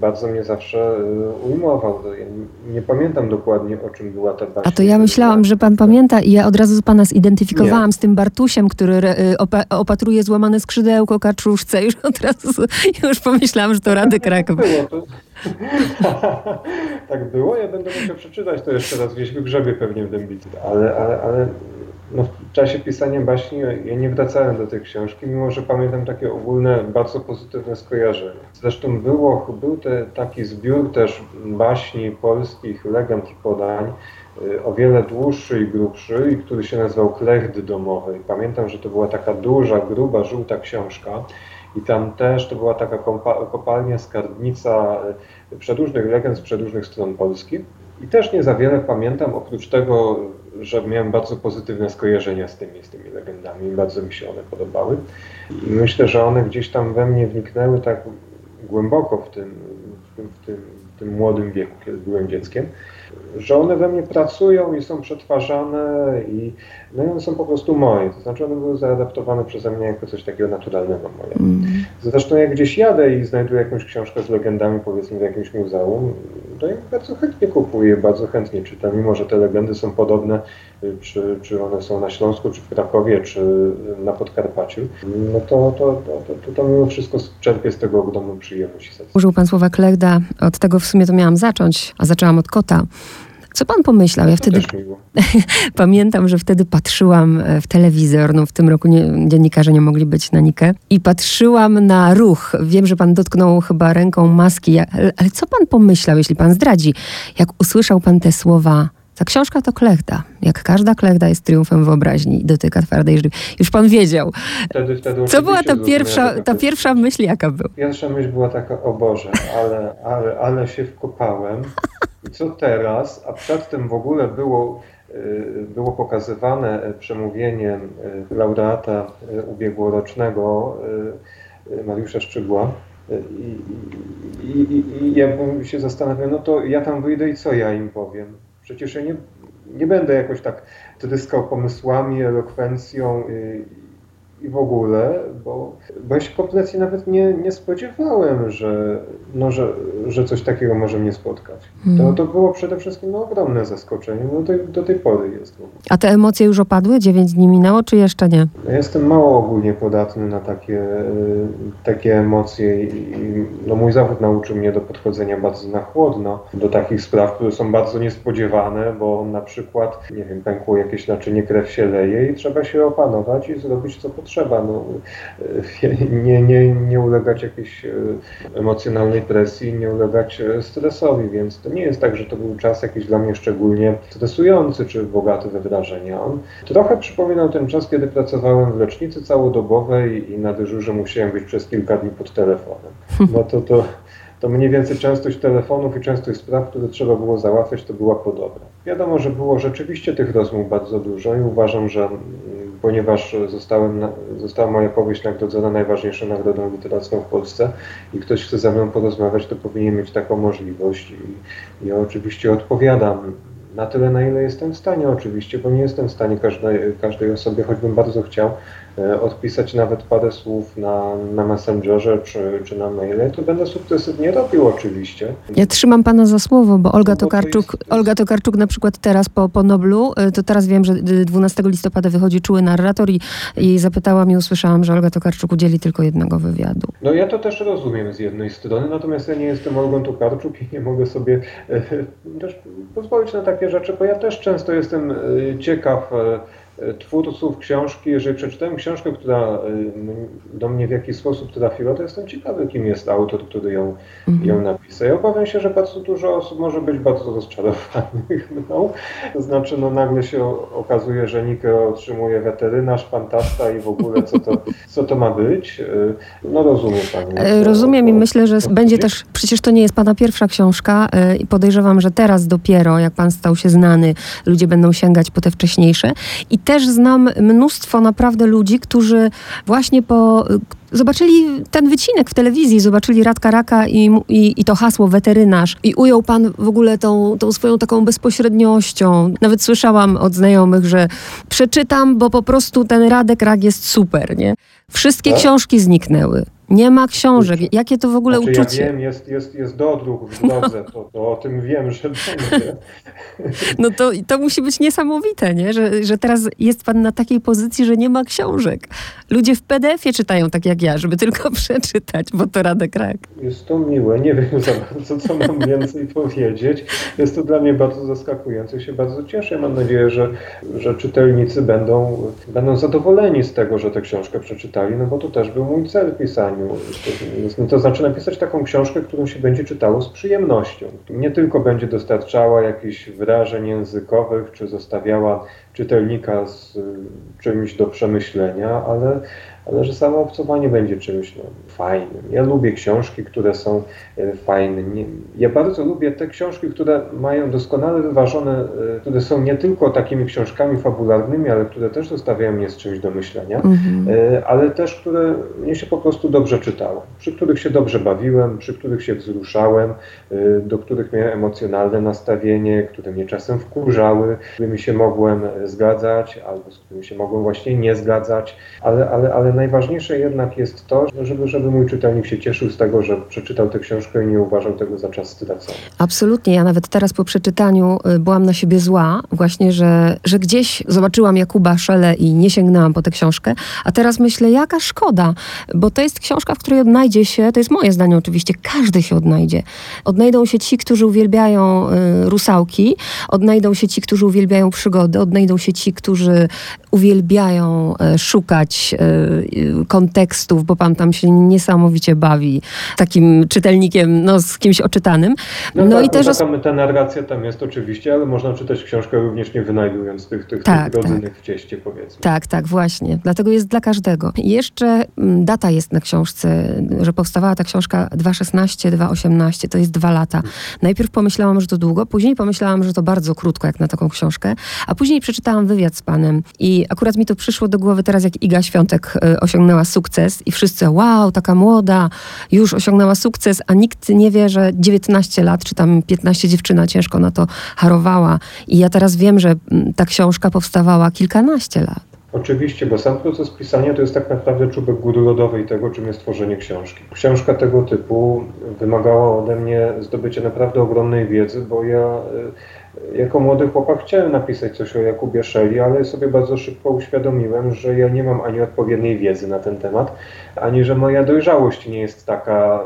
bardzo mnie zawsze y, ujmował. Ja nie pamiętam dokładnie, o czym była ta baśń. A to ja myślałam, że pan pamięta i ja od razu pana zidentyfikowałam nie. z tym Bartusiem, który opatruje złamane skrzydełko kaczuszce. Już od razu już pomyślałam, że to Radek Kraków. Było to. tak było? Ja będę musiał przeczytać to jeszcze raz, gdzieś wygrzebie pewnie w Dębicy. Ale, ale, ale no, w czasie pisania baśni ja nie wracałem do tej książki, mimo że pamiętam takie ogólne, bardzo pozytywne skojarzenia. Zresztą było, był te, taki zbiór też baśni polskich, legend i podań, y, o wiele dłuższy i grubszy, który się nazywał Klechdy domowy. pamiętam, że to była taka duża, gruba, żółta książka i tam też to była taka kopalnia, skarbnica y, przedróżnych legend z przedróżnych stron Polski. I też nie za wiele pamiętam, oprócz tego, że miałem bardzo pozytywne skojarzenia z tymi, z tymi legendami, bardzo mi się one podobały. I myślę, że one gdzieś tam we mnie wniknęły tak głęboko w tym, w tym, w tym, w tym młodym wieku, kiedy byłem dzieckiem że one we mnie pracują i są przetwarzane i, no i one są po prostu moje. To znaczy one były zaadaptowane przeze mnie jako coś takiego naturalnego moje. Mm. Zresztą jak gdzieś jadę i znajduję jakąś książkę z legendami powiedzmy w jakimś muzeum, to ja bardzo chętnie kupuję, bardzo chętnie czytam, mimo że te legendy są podobne, y, czy, czy one są na Śląsku, czy w Krakowie, czy na Podkarpaciu, no to, to, to, to, to mimo wszystko czerpię z tego ogromną przyjemność. Użył Pan słowa klechda, od tego w sumie to miałam zacząć, a zaczęłam od kota. Co pan pomyślał? Ja wtedy pamiętam, że wtedy patrzyłam e, w telewizor, no w tym roku nie, dziennikarze nie mogli być na Nikę. I patrzyłam na ruch. Wiem, że pan dotknął chyba ręką maski, ale co pan pomyślał, jeśli pan zdradzi, jak usłyszał pan te słowa ta książka to klechda. Jak każda klechda jest triumfem wyobraźni i dotyka twardej żywi. Już pan wiedział. Wtedy, wtedy Co była ta pierwsza, ta pierwsza myśl, jaka była? Pierwsza myśl była taka, o Boże, ale, ale, ale się wkopałem. I co teraz? A przedtem w ogóle było, y, było pokazywane przemówienie y, laureata y, ubiegłorocznego Mariusza Szczygła. I, i, i, I ja bym się zastanawiał, no to ja tam wyjdę i co ja im powiem? Przecież ja nie, nie będę jakoś tak tryskał pomysłami, elokwencją i w ogóle, bo, bo ja się kompletnie nawet nie, nie spodziewałem, że, no, że, że coś takiego może mnie spotkać. To, hmm. to było przede wszystkim no, ogromne zaskoczenie, no, do, tej, do tej pory jest. A te emocje już opadły? Dziewięć dni minęło, czy jeszcze nie? Ja jestem mało ogólnie podatny na takie, takie emocje i no, mój zawód nauczył mnie do podchodzenia bardzo na chłodno do takich spraw, które są bardzo niespodziewane, bo na przykład, nie wiem, pękło jakieś naczynie, krew się leje i trzeba się opanować i zrobić co potrzeba trzeba. No, nie, nie, nie ulegać jakiejś e, emocjonalnej presji, nie ulegać e, stresowi, więc to nie jest tak, że to był czas jakiś dla mnie szczególnie stresujący czy bogaty we wrażenia. On trochę przypominał ten czas, kiedy pracowałem w lecznicy całodobowej i na dyżurze musiałem być przez kilka dni pod telefonem. No to, to, to mniej więcej częstość telefonów i częstość spraw, które trzeba było załatwiać, to była podobna. Wiadomo, że było rzeczywiście tych rozmów bardzo dużo i uważam, że ponieważ zostałem, została moja powieść nagrodzona najważniejszą nagrodą literacką w Polsce i ktoś chce ze mną porozmawiać, to powinien mieć taką możliwość. I ja oczywiście odpowiadam na tyle, na ile jestem w stanie oczywiście, bo nie jestem w stanie każdej, każdej osobie, choćbym bardzo chciał, odpisać nawet parę słów na, na Messengerze czy, czy na maile, to będę sukcesywnie robił oczywiście. Ja trzymam Pana za słowo, bo Olga Tokarczuk, to jest, Olga Tokarczuk na przykład teraz po, po Noblu, e, to teraz wiem, że 12 listopada wychodzi czuły narrator i, i zapytałam i usłyszałam, że Olga Tokarczuk udzieli tylko jednego wywiadu. No ja to też rozumiem z jednej strony, natomiast ja nie jestem Olgą Tokarczuk i nie mogę sobie e, też pozwolić na takie rzeczy, bo ja też często jestem e, ciekaw e, twórców książki, jeżeli przeczytałem książkę, która y, do mnie w jakiś sposób trafiła, to jestem ciekawy, kim jest autor, który ją, mhm. ją napisał. Ja obawiam się, że bardzo dużo osób może być bardzo rozczarowanych mną. To znaczy, no nagle się okazuje, że Nikę otrzymuje weterynarz, fantasta i w ogóle co to, co to ma być. Y, no rozumiem Pani. E, rozumiem i myślę, że będzie też, przecież to nie jest Pana pierwsza książka y, i podejrzewam, że teraz dopiero, jak Pan stał się znany, ludzie będą sięgać po te wcześniejsze. I też znam mnóstwo naprawdę ludzi, którzy właśnie po zobaczyli ten wycinek w telewizji, zobaczyli Radka Raka i, i, i, to hasło weterynarz i ujął pan w ogóle tą, tą swoją taką bezpośredniością. Nawet słyszałam od znajomych, że przeczytam, bo po prostu ten Radek Rak jest super, nie? Wszystkie tak? książki zniknęły. Nie ma książek. Jakie to w ogóle znaczy, uczucie? Ja wiem, jest, jest, jest dodruk w drodze, to, to o tym wiem, że będzie. No to, to musi być niesamowite, nie? Że, że teraz jest pan na takiej pozycji, że nie ma książek. Ludzie w PDF-ie czytają tak jak ja, żeby tylko przeczytać, bo to Radek Krak. Jest to miłe. Nie wiem za bardzo, co mam więcej powiedzieć. Jest to dla mnie bardzo zaskakujące. Się bardzo cieszę. Mam nadzieję, że, że czytelnicy będą, będą zadowoleni z tego, że tę książkę przeczytali, no bo to też był mój cel pisania pisaniu. To znaczy napisać taką książkę, którą się będzie czytało z przyjemnością. Nie tylko będzie dostarczała jakichś wrażeń językowych, czy zostawiała czytelnika z czymś do przemyślenia, ale ale że samo obcowanie będzie czymś no, fajnym. Ja lubię książki, które są e, fajne. Nie, ja bardzo lubię te książki, które mają doskonale wyważone, e, które są nie tylko takimi książkami fabularnymi, ale które też zostawiają mnie z czymś do myślenia, mhm. E, ale też, które mnie się po prostu dobrze czytało, przy których się dobrze bawiłem, przy których się wzruszałem, do których miałem emocjonalne nastawienie, które mnie czasem wkurzały, którymi się mogłem zgadzać, albo z którymi się mogłem właśnie nie zgadzać, ale, ale, ale najważniejsze jednak jest to, żeby, żeby mój czytelnik się cieszył z tego, że przeczytał tę książkę i nie uważał tego za czas stracony. Absolutnie. Ja nawet teraz po przeczytaniu y, byłam na siebie zła, właśnie, że, że gdzieś zobaczyłam Jakuba Szele i nie sięgnęłam po tę książkę, a teraz myślę, jaka szkoda, bo to jest książka, w której odnajdzie się, to jest moje zdanie oczywiście, każdy się odnajdzie. Odnajdą się ci, którzy uwielbiają y, rusałki, odnajdą się ci, którzy uwielbiają przygody, odnajdą się ci, którzy uwielbiają y, szukać y, kontekstów, bo pan tam się niesamowicie bawi takim czytelnikiem, no z kimś oczytanym. No, no tak, i też... No, ta narracja tam jest oczywiście, ale można czytać książkę również nie wynajdując tych, tych, tak, tych rodzynek tak. w cieście, powiedzmy. Tak, tak, właśnie. Dlatego jest dla każdego. Jeszcze mm, data jest na książce, że powstawała ta książka 2.16, 2.18, to jest dwa lata. Najpierw pomyślałam, że to długo, później pomyślałam, że to bardzo krótko, jak na taką książkę, a później przeczytałam wywiad z panem i akurat mi to przyszło do głowy teraz, jak Iga Świątek y, osiągnęła sukces i wszyscy, wow, taka młoda, już osiągnęła sukces, a nikt nie wie, że 19 lat, czy tam 15 dziewczyna ciężko na to harowała. I ja teraz wiem, że mm, ta książka powstawała kilkanaście lat. Oczywiście, bo sam proces pisania to jest tak naprawdę czubek góry lodowej tego, czym jest tworzenie książki. Książka tego typu wymagała ode mnie zdobycia naprawdę ogromnej wiedzy, bo ja y, jako młody chłopak chciałem napisać coś o Jakubie Szeli, ale sobie bardzo szybko uświadomiłem, że ja nie mam ani odpowiedniej wiedzy na ten temat, ani że moja dojrzałość nie jest taka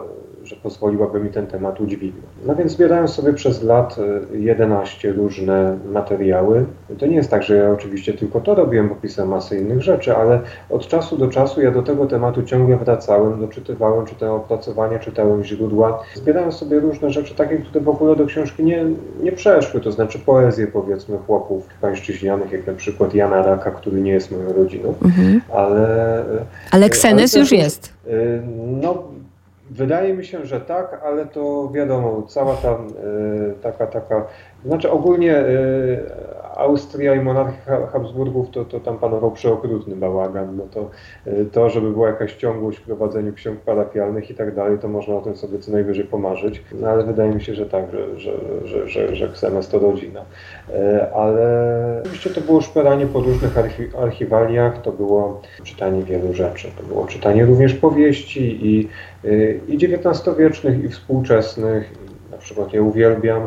że pozwoliłaby mi ten temat udźwignąć. No więc zbierałem sobie przez lat 11 e, różne materiały. To nie jest tak, że ja oczywiście tylko to robiłem, bo pisałem masę innych rzeczy, ale od czasu do czasu ja do tego tematu ciągle wracałem, doczytywałem, czytałem opracowania, czytałem źródła. Zbierałem sobie różne rzeczy, takie, które w ogóle do książki nie, nie przeszły, to znaczy poezję powiedzmy chłopów pańszczyźnianych, jak na przykład Jana Raka, który nie jest moją rodziną, mhm. ale... E, ale Ksenes już jest. No, Wydaje mi się, że tak, ale to wiadomo, cała ta y, taka, taka, znaczy ogólnie y, Austria i monarchia Habsburgów to, to tam panował przeokrutny bałagan. No to, y, to, żeby była jakaś ciągłość w prowadzeniu ksiąg parafialnych i tak dalej, to można o tym sobie co najwyżej pomarzyć. No ale wydaje mi się, że tak, że, że, że, że, że to rodzina. Ale oczywiście to było szperanie po różnych archi archiwaliach, to było czytanie wielu rzeczy. To było czytanie również powieści i i XIX-wiecznych, i współczesnych. Na przykład ja uwielbiam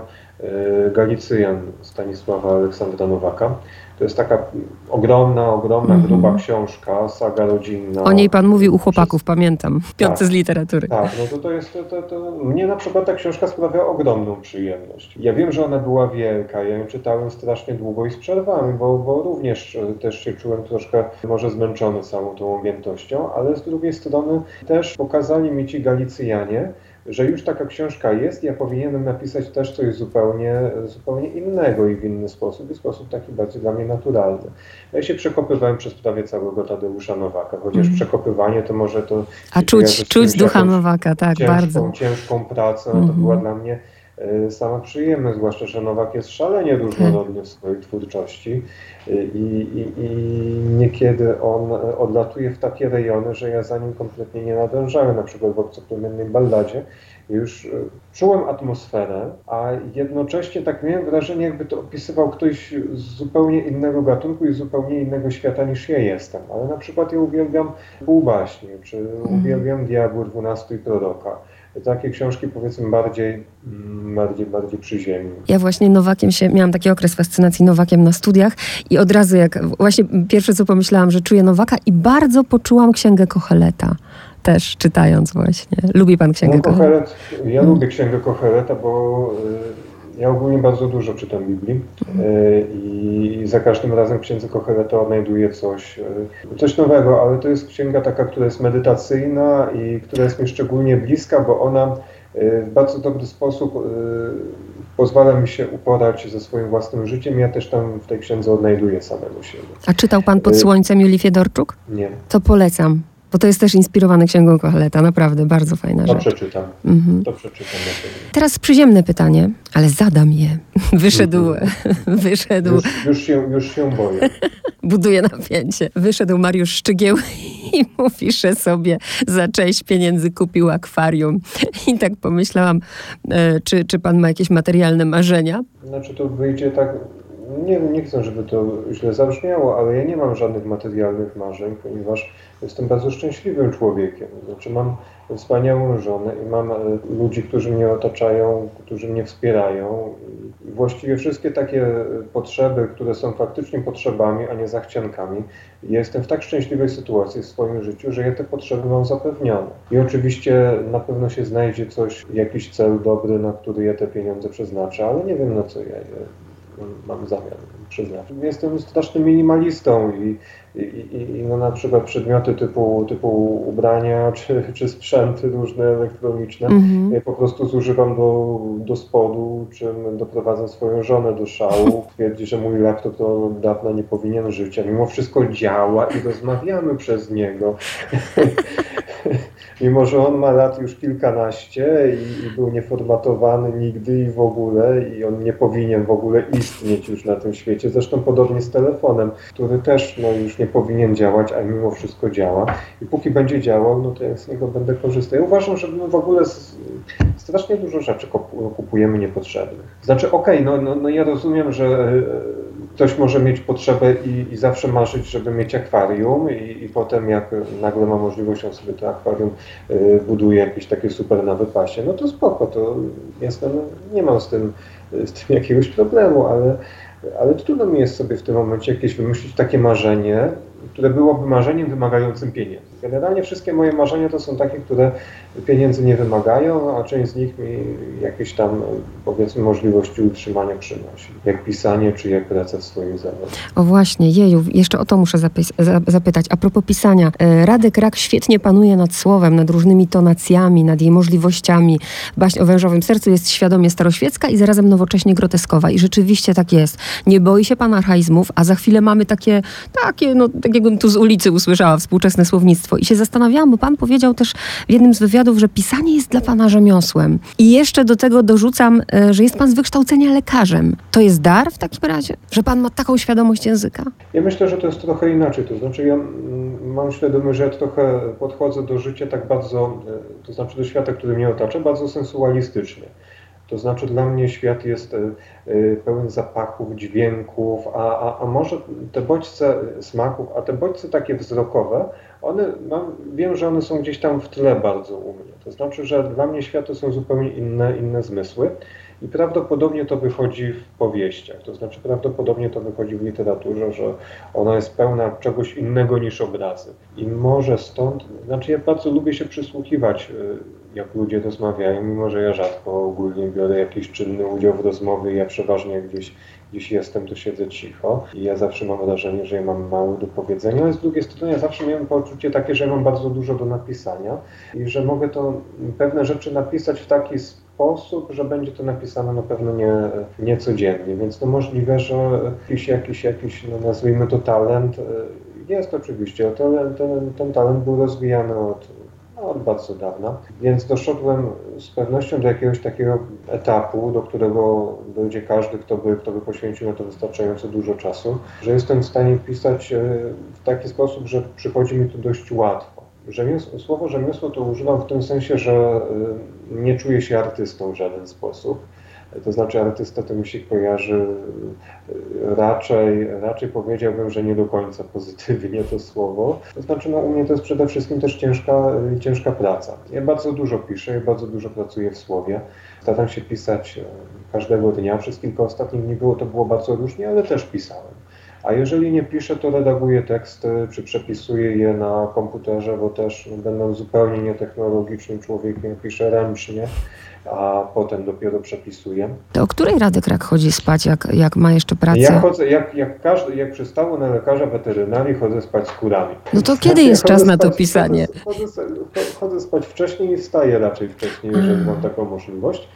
Galicyjan Stanisława Aleksandra Nowaka. To jest taka ogromna, ogromna, mm -hmm. gruba książka, saga rodzinna. O niej pan mówił u chłopaków, przez... pamiętam, w piątce tak, z literatury. Tak, no to, to jest, to, to, to, mnie na przykład ta książka sprawia ogromną przyjemność. Ja wiem, że ona była wielka, ja ją czytałem strasznie długo i z przerwami, bo, bo również e, też się czułem troszkę może zmęczony całą tą objętością, ale z drugiej strony też pokazali mi ci Galicyjanie, że już taka książka jest, ja powinienem napisać też coś zupełnie, zupełnie innego i w inny sposób, i w sposób taki bardziej dla mnie naturalny. Ja się przekopywałem przez prawie całego Tadeusza Nowaka, chociaż mm. przekopywanie to może to... A czuć, czuć ducha Nowaka, tak, ciężką, bardzo. Ciężką pracę, mm -hmm. to była dla mnie e, sama przyjemność, zwłaszcza, że Nowak jest szalenie różnorodny w swojej twórczości i, i, i niekiedy on odlatuje w takie rejony, że ja za nim kompletnie nie nadążałem, na przykład w obcoplemiennej balladzie. Już czułem atmosferę, a jednocześnie tak miałem wrażenie, jakby to opisywał ktoś z zupełnie innego gatunku i zupełnie innego świata niż ja jestem. Ale na przykład ja uwielbiam półbaśnie, czy mhm. uwielbiam Diabły 12 i Proroka takie książki powiedzmy bardziej, mm, bardziej, bardziej przy ziemi. Ja właśnie Nowakiem się, miałam taki okres fascynacji Nowakiem na studiach i od razu jak, właśnie pierwsze co pomyślałam, że czuję Nowaka i bardzo poczułam księgę Kocheleta też czytając właśnie. Lubi pan księgę no, Kochelet? Ja hmm. lubię księgę Kocheleta, bo y, ja ogólnie bardzo dużo czytam Biblii e, i za każdym razem w księdze Kocheleta odnajduję coś, e, coś nowego, ale to jest księga taka, która jest medytacyjna i która jest mi szczególnie bliska, bo ona e, w bardzo dobry sposób pozwala mi się uporać ze swoim własnym życiem. Ja też tam w tej księdze odnajduję samego siebie. A czytał pan Pod Słońcem Julii Fiedorczuk? Nie. To polecam. Bo to jest też inspirowane księgą Kocheleta, naprawdę bardzo fajna to rzecz. Przeczytam. Mhm. To przeczytam. Teraz przyziemne pytanie, ale zadam je. Wyszedł, mhm. wyszedł. Już, już, się, już się boję. Buduje napięcie. Wyszedł Mariusz Szczygieł i mówi, że sobie za część pieniędzy kupił akwarium. I tak pomyślałam, e, czy, czy pan ma jakieś materialne marzenia? Znaczy to wyjdzie tak nie, nie chcę, żeby to źle zabrzmiało, ale ja nie mam żadnych materialnych marzeń, ponieważ jestem bardzo szczęśliwym człowiekiem. Znaczy mam wspaniałą żonę i mam e, ludzi, którzy mnie otaczają, którzy mnie wspierają. Właściwie wszystkie takie potrzeby, które są faktycznie potrzebami, a nie zachciankami, jestem w tak szczęśliwej sytuacji w swoim życiu, że ja te potrzeby mam zapewnione. I oczywiście na pewno się znajdzie coś, jakiś cel dobry, na który ja te pieniądze przeznaczę, ale nie wiem na co ja je mam zamiar przeznaczyć. Jestem strasznym minimalistą i i, i, no na przykład przedmioty typu, typu ubrania czy, czy sprzęty różne elektroniczne mm-hmm. po prostu zużywam do, do spodu, czym doprowadzam swoją żonę do szału. Twierdzi, że mój laptop to dawno nie powinien żyć, a mimo wszystko działa i rozmawiamy przez niego. mimo, że on ma lat już kilkanaście i, i był nieformatowany nigdy i w ogóle i on nie powinien w ogóle istnieć już na tym świecie. Zresztą podobnie z telefonem, który też no, już nie powinien działać, a mimo wszystko działa. I póki będzie działał, no to ja z niego będę korzystał. Ja uważam, że my w ogóle strasznie dużo rzeczy kupujemy niepotrzebnych. Znaczy, okej, okay, no, no, no ja rozumiem, że e, ktoś może mieć potrzebę i, i zawsze marzyć, żeby mieć akwarium i, i, potem jak nagle ma możliwość, on sobie to akwarium y, buduje jakieś takie super na wypasie, no to spoko, to jestem, nie mam z tym, z tym jakiegoś problemu, ale ale trudno mi jest sobie w tym momencie jakieś wymyślić takie marzenie, które byłoby marzeniem wymagającym pieniędzy. Generalnie wszystkie moje marzenia to są takie, które pieniędzy nie wymagają, a część z nich mi jakieś tam, powiedzmy, możliwości utrzymania przynosi. Jak pisanie, czy jak praca w swoim zawodzie. O właśnie, jeju, jeszcze o to muszę zapytać. A propos pisania, e, Radek Rak świetnie panuje nad słowem, nad różnymi tonacjami, nad jej możliwościami. Baśń o wężowym sercu jest świadomie staroświecka i zarazem nowocześnie groteskowa. I rzeczywiście tak jest. Nie boi się pan archaizmów, a za chwilę mamy takie, takie, no, tak jakbym tu z ulicy usłyszała współczesne słownictwo. I się zastanawiałam, bo pan powiedział też w jednym z wywiadów, że pisanie jest dla pana rzemiosłem. I jeszcze do tego dorzucam, e, że jest pan z wykształcenia lekarzem. To jest dar w takim razie? Że pan ma taką świadomość języka? Ja myślę, że to jest trochę inaczej. To znaczy ja mam świadomość, że ja trochę podchodzę do życia tak bardzo, e, to znaczy do świata, który mnie otacza, bardzo sensualistycznie. To znaczy dla mnie świat jest e, pełen zapachów, dźwięków, a, a, a może te bodźce smaków, a te bodźce takie wzrokowe, one, no, wiem, że one są gdzieś tam w tle bardzo u mnie. To znaczy, że dla mnie świat to są zupełnie inne, inne zmysły i prawdopodobnie to wychodzi w powieściach. To znaczy, prawdopodobnie to wychodzi w literaturze, że ona jest pełna czegoś innego niż obrazy. I może stąd, znaczy ja bardzo lubię się przysłuchiwać, y, jak ludzie rozmawiają, mimo że ja rzadko ogólnie biorę jakiś czynny udział w rozmowie, ja przeważnie gdzieś jeśli jestem, to siedzę cicho i ja zawsze mam wrażenie, że ja mam mało do powiedzenia, ale z drugiej strony ja zawsze miałem poczucie takie, że ja mam bardzo dużo do napisania i że mogę to pewne rzeczy napisać w taki sposób, że będzie to napisane na pewno nie, nie więc to możliwe, że jakiś, jakiś, jakiś no nazwijmy to talent, jest oczywiście, ten, ten, ten talent był rozwijany od od bardzo dawna, więc doszedłem z pewnością do jakiegoś takiego etapu, do którego dojdzie każdy, kto by, kto by poświęcił na to wystarczająco dużo czasu, że jestem w stanie pisać e, w taki sposób, że przychodzi mi to dość łatwo. Rzemiosło, słowo rzemiosło to używam w tym sensie, że e, nie czuję się artystą w żaden sposób. To znaczy artysta to mi się kojarzy e, raczej, raczej powiedziałbym, że nie do końca pozytywnie to słowo. To znaczy no, u mnie to jest przede wszystkim też ciężka, ciężka praca. Ja bardzo dużo piszę, ja bardzo dużo pracuję w słowie. Staram się pisać e, każdego dnia. Przez kilka ostatnich dni było to było bardzo różnie, ale też pisałem. A jeżeli nie piszę, to redaguję teksty, czy przepisuję je na komputerze, bo też będąc zupełnie nietechnologicznym człowiekiem, piszę ręcznie a potem dopiero przepisuję. To o której Radek Rak chodzi spać, jak, jak ma jeszcze pracę? Ja chodzę, jak, jak, każdy, jak przystało na lekarza weterynarii, chodzę spać z kurami. No to kiedy jest czas na to pisanie? Chodzę, chodzę, chodzę, spać wcześniej i wstaję raczej wcześniej, jeżeli mam taką możliwość.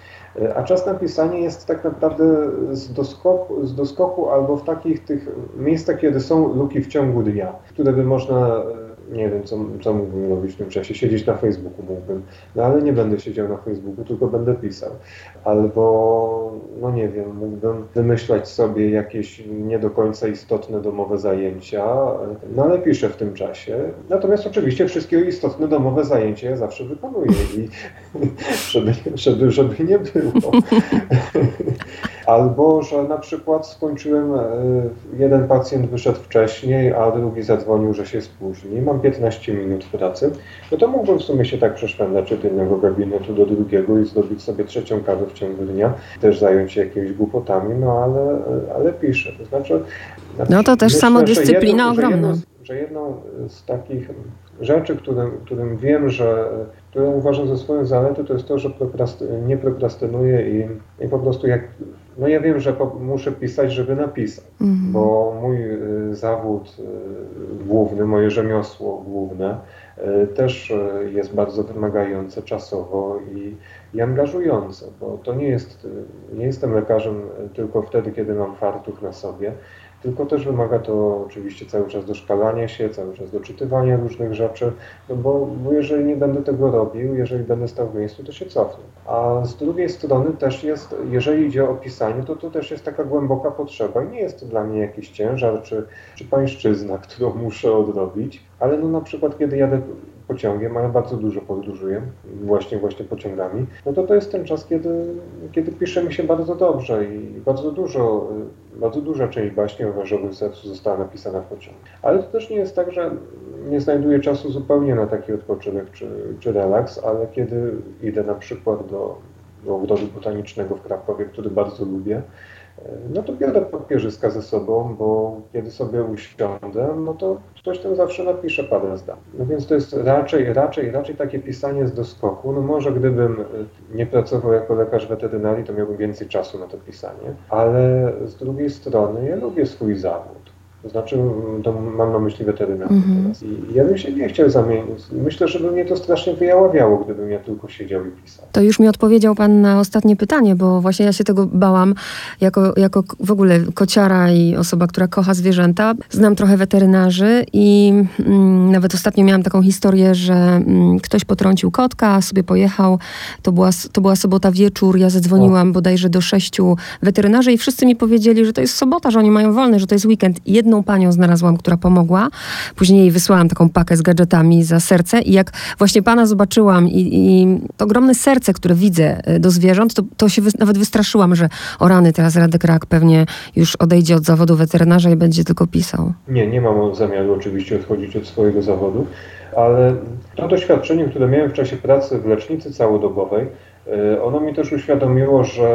A czas na pisanie jest tak naprawdę z doskoku, z doskoku albo w takich tych miejscach, kiedy są luki w ciągu dnia, które by można nie wiem, co, co mógłbym robić w tym czasie. Siedzieć na Facebooku mógłbym, no ale nie będę siedział na Facebooku, tylko będę pisał. Albo, no nie wiem, mógłbym wymyślać sobie jakieś nie do końca istotne domowe zajęcia, no ale piszę w tym czasie. Natomiast oczywiście wszystkie istotne domowe zajęcia ja zawsze wykonuję i żeby, żeby, żeby nie było. Albo, że na przykład skończyłem, e, jeden pacjent wyszedł wcześniej, a drugi zadzwonił, że się spóźni. Mam 15 minut pracy. No to mógłbym w sumie się tak przeszwędzać od jednego gabinetu do drugiego i zrobić sobie trzecią kawę w ciągu dnia. Też zająć się jakimiś głupotami, no ale, ale piszę. To znaczy, no to też myślę, samodyscyplina jedno, ogromna. Że jedną, że jedną z takich rzeczy, którym, którym wiem, że które uważam za swoją zaletę, to jest to, że nie prokrastynuję i, i po prostu jak no ja wiem, że muszę pisać, żeby napisać, mm. bo mój y, zawód y, główny, moje rzemiosło główne y, też jest bardzo wymagające czasowo i, i angażujące, bo to nie jest, nie jestem lekarzem tylko wtedy, kiedy mam fartuch na sobie, tylko też wymaga to oczywiście cały czas doszkalania się, cały czas doczytywania różnych rzeczy, no bo, bo jeżeli nie będę tego robił, jeżeli będę stał w miejscu, to się cofnę. A z drugiej strony też jest, jeżeli idzie o pisanie, to to też jest taka głęboka potrzeba i nie jest to dla mnie jakiś ciężar czy, czy pańszczyzna, którą muszę odrobić, ale no na przykład kiedy jadę pociągiem, a ja bardzo dużo podróżuję, właśnie właśnie pociągami, no to to jest ten czas, kiedy, kiedy pisze mi się bardzo dobrze i bardzo dużo, bardzo duża część baśni o wężowym sercu została napisana w pociągu. Ale to też nie jest tak, że nie znajduję czasu zupełnie na taki odpoczynek czy, czy relaks, ale kiedy idę na przykład do, do ogrodu botanicznego w Krakowie, który bardzo lubię, no to biorę papierzyska ze sobą, bo kiedy sobie usiądę, no to ktoś tam zawsze napisze parę zdań. No więc to jest raczej, raczej, raczej takie pisanie z doskoku. No może gdybym nie pracował jako lekarz weterynarii, to miałbym więcej czasu na to pisanie, ale z drugiej strony ja lubię swój zawód. To znaczy, to mam na myśli weterynarię mm -hmm. teraz. I ja bym się nie chciał zamienić. Myślę, że by mnie to strasznie wyjaławiało, gdybym ja tylko siedział i pisał. To już mi odpowiedział pan na ostatnie pytanie, bo właśnie ja się tego bałam jako, jako w ogóle kociara i osoba, która kocha zwierzęta. Znam trochę weterynarzy i mm, nawet ostatnio miałam taką historię, że mm, ktoś potrącił kotka, sobie pojechał. To była, to była sobota wieczór, ja zadzwoniłam o. bodajże do sześciu weterynarzy i wszyscy mi powiedzieli, że to jest sobota, że oni mają wolne, że to jest weekend. Jedną jedną panią znalazłam, która pomogła. Później wysłałam taką pakę z gadżetami za serce i jak właśnie pana zobaczyłam i, i to ogromne serce, które widzę e, do zwierząt, to, to się wy, nawet wystraszyłam, że o rany, teraz Radek Rak pewnie już odejdzie od zawodu weterynarza i będzie tylko pisał. Nie, nie mam zamiaru oczywiście odchodzić od swojego zawodu, ale to doświadczenie, które miałem w czasie pracy w lecznicy całodobowej, ono mi też uświadomiło, że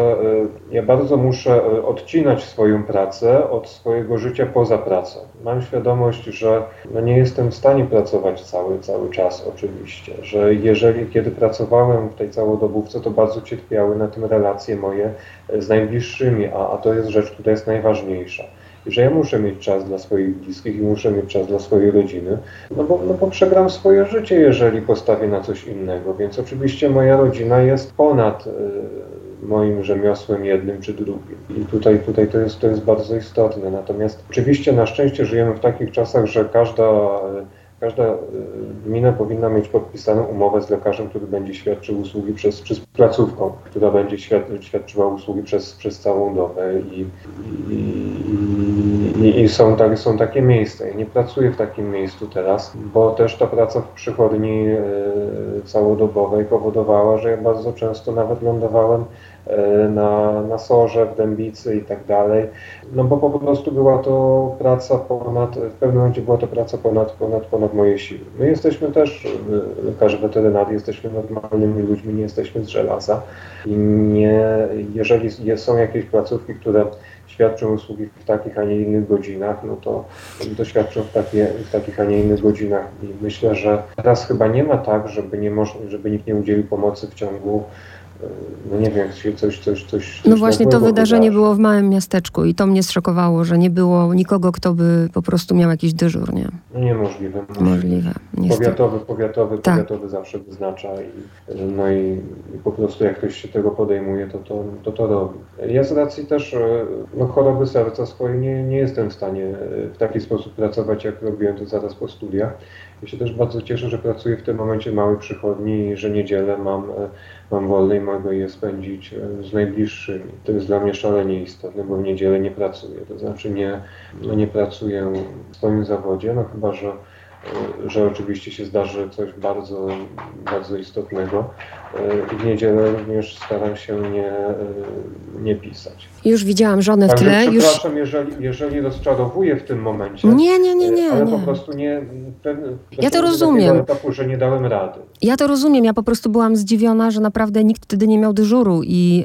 e, ja bardzo muszę e, odcinać swoją pracę od swojego życia poza pracą. Mam świadomość, że no nie jestem w stanie pracować cały, cały czas oczywiście, że jeżeli kiedy pracowałem w tej całodobówce, to bardzo cierpiały na tym relacje moje z najbliższymi, a, a to jest rzecz, która jest najważniejsza że ja muszę mieć czas dla swoich bliskich i muszę mieć czas dla swojej rodziny, no bo, no bo przegram swoje życie, jeżeli postawię na coś innego. Więc oczywiście moja rodzina jest ponad y, moim rzemiosłem jednym czy drugim. I tutaj, tutaj to, jest, to jest bardzo istotne. Natomiast oczywiście na szczęście żyjemy w takich czasach, że każda każda y, gmina powinna mieć podpisaną umowę z lekarzem, który będzie świadczył usługi przez, czy z placówką, która będzie świadczyła usługi przez, przez całą dobę i, i, i, i są, tak, są takie miejsca. Ja nie pracuję w takim miejscu teraz, bo też ta praca w przychodni y, całodobowej powodowała, że ja bardzo często nawet lądowałem na, na Sorze, w Dębicy i tak dalej. No bo po prostu była to praca ponad, w pewnym momencie była to praca ponad, ponad, ponad moje siły. My jesteśmy też, e, lekarze weterynarii, jesteśmy normalnymi ludźmi, nie jesteśmy z żelaza i nie, jeżeli są jakieś placówki, które świadczą usługi w takich, a nie innych godzinach, no to, to świadczą w, takie, w takich, a nie innych godzinach. I myślę, że teraz chyba nie ma tak, żeby, nie moż, żeby nikt nie udzielił pomocy w ciągu no nie wiem, coś, coś, coś, No właśnie to wydarzenie wydarzy. było w małym miasteczku i to mnie zszokowało, że nie było nikogo, kto by po prostu miał jakiś dyżur, nie? Niemożliwe. Możliwe. Powiatowy, powiatowy, tak. powiatowy zawsze wyznacza i, no i, i, po prostu jak ktoś się tego podejmuje, to to, to to robi. Ja z racji też e, no, choroby serca swojej nie, nie jestem w stanie e, w taki sposób pracować, jak robiłem to zaraz po studiach. Ja się też bardzo cieszę, że pracuję w tym momencie małej przychodni i że niedzielę mam, e, mam wolne i mogę je spędzić e, z najbliższymi. To jest dla mnie szalenie istotne, bo w niedzielę nie pracuję. To znaczy nie, no nie pracuję w swoim zawodzie, no chyba, że, e, że oczywiście się zdarzy coś bardzo, bardzo istotnego, w niedzielę również staram się nie, nie pisać. Już widziałam żonę w tle. Przepraszam, już... jeżeli, jeżeli rozczarowuję w tym momencie. Nie, nie, nie, nie. Ale nie. po prostu nie. ja to rozumiem. Etapu, że nie dałem rady. Ja to rozumiem. Ja po prostu byłam zdziwiona, że naprawdę nikt wtedy nie miał dyżuru i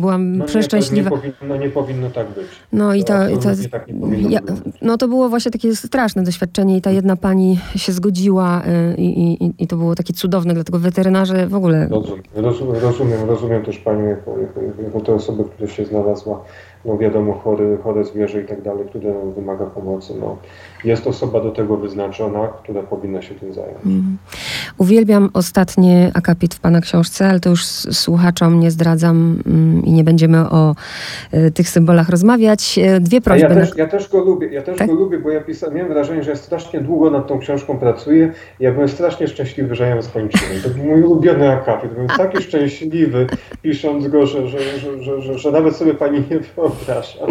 byłam no przeszczęśliwa. Nie, to nie, powinno, nie powinno tak być. No i to. I to tak ja, no to było właśnie takie straszne doświadczenie i ta jedna pani się zgodziła y, i, i, i to było takie cudowne, dlatego weterynarze w ogóle. Rozumiem, rozumiem, rozumiem, też pani jako, jako, te osoby, które się znalazła no wiadomo, chory, chore zwierzę i tak dalej, które wymaga pomocy. No, jest osoba do tego wyznaczona, która powinna się tym zająć. Mm. Uwielbiam ostatni akapit w Pana książce, ale to już słuchaczom nie zdradzam mm, i nie będziemy o y, tych symbolach rozmawiać. E, dwie prośby. Ja też, ja też, go lubię, ja też tak? go lubię, bo ja pisa, miałem wrażenie, że ja strasznie długo nad tą książką pracuję i ja byłem strasznie szczęśliwy, że ją skończyłem. To był mój ulubiony akapit. Byłem taki szczęśliwy, pisząc go, że, że, że, że, że nawet sobie Pani nie wyobraża.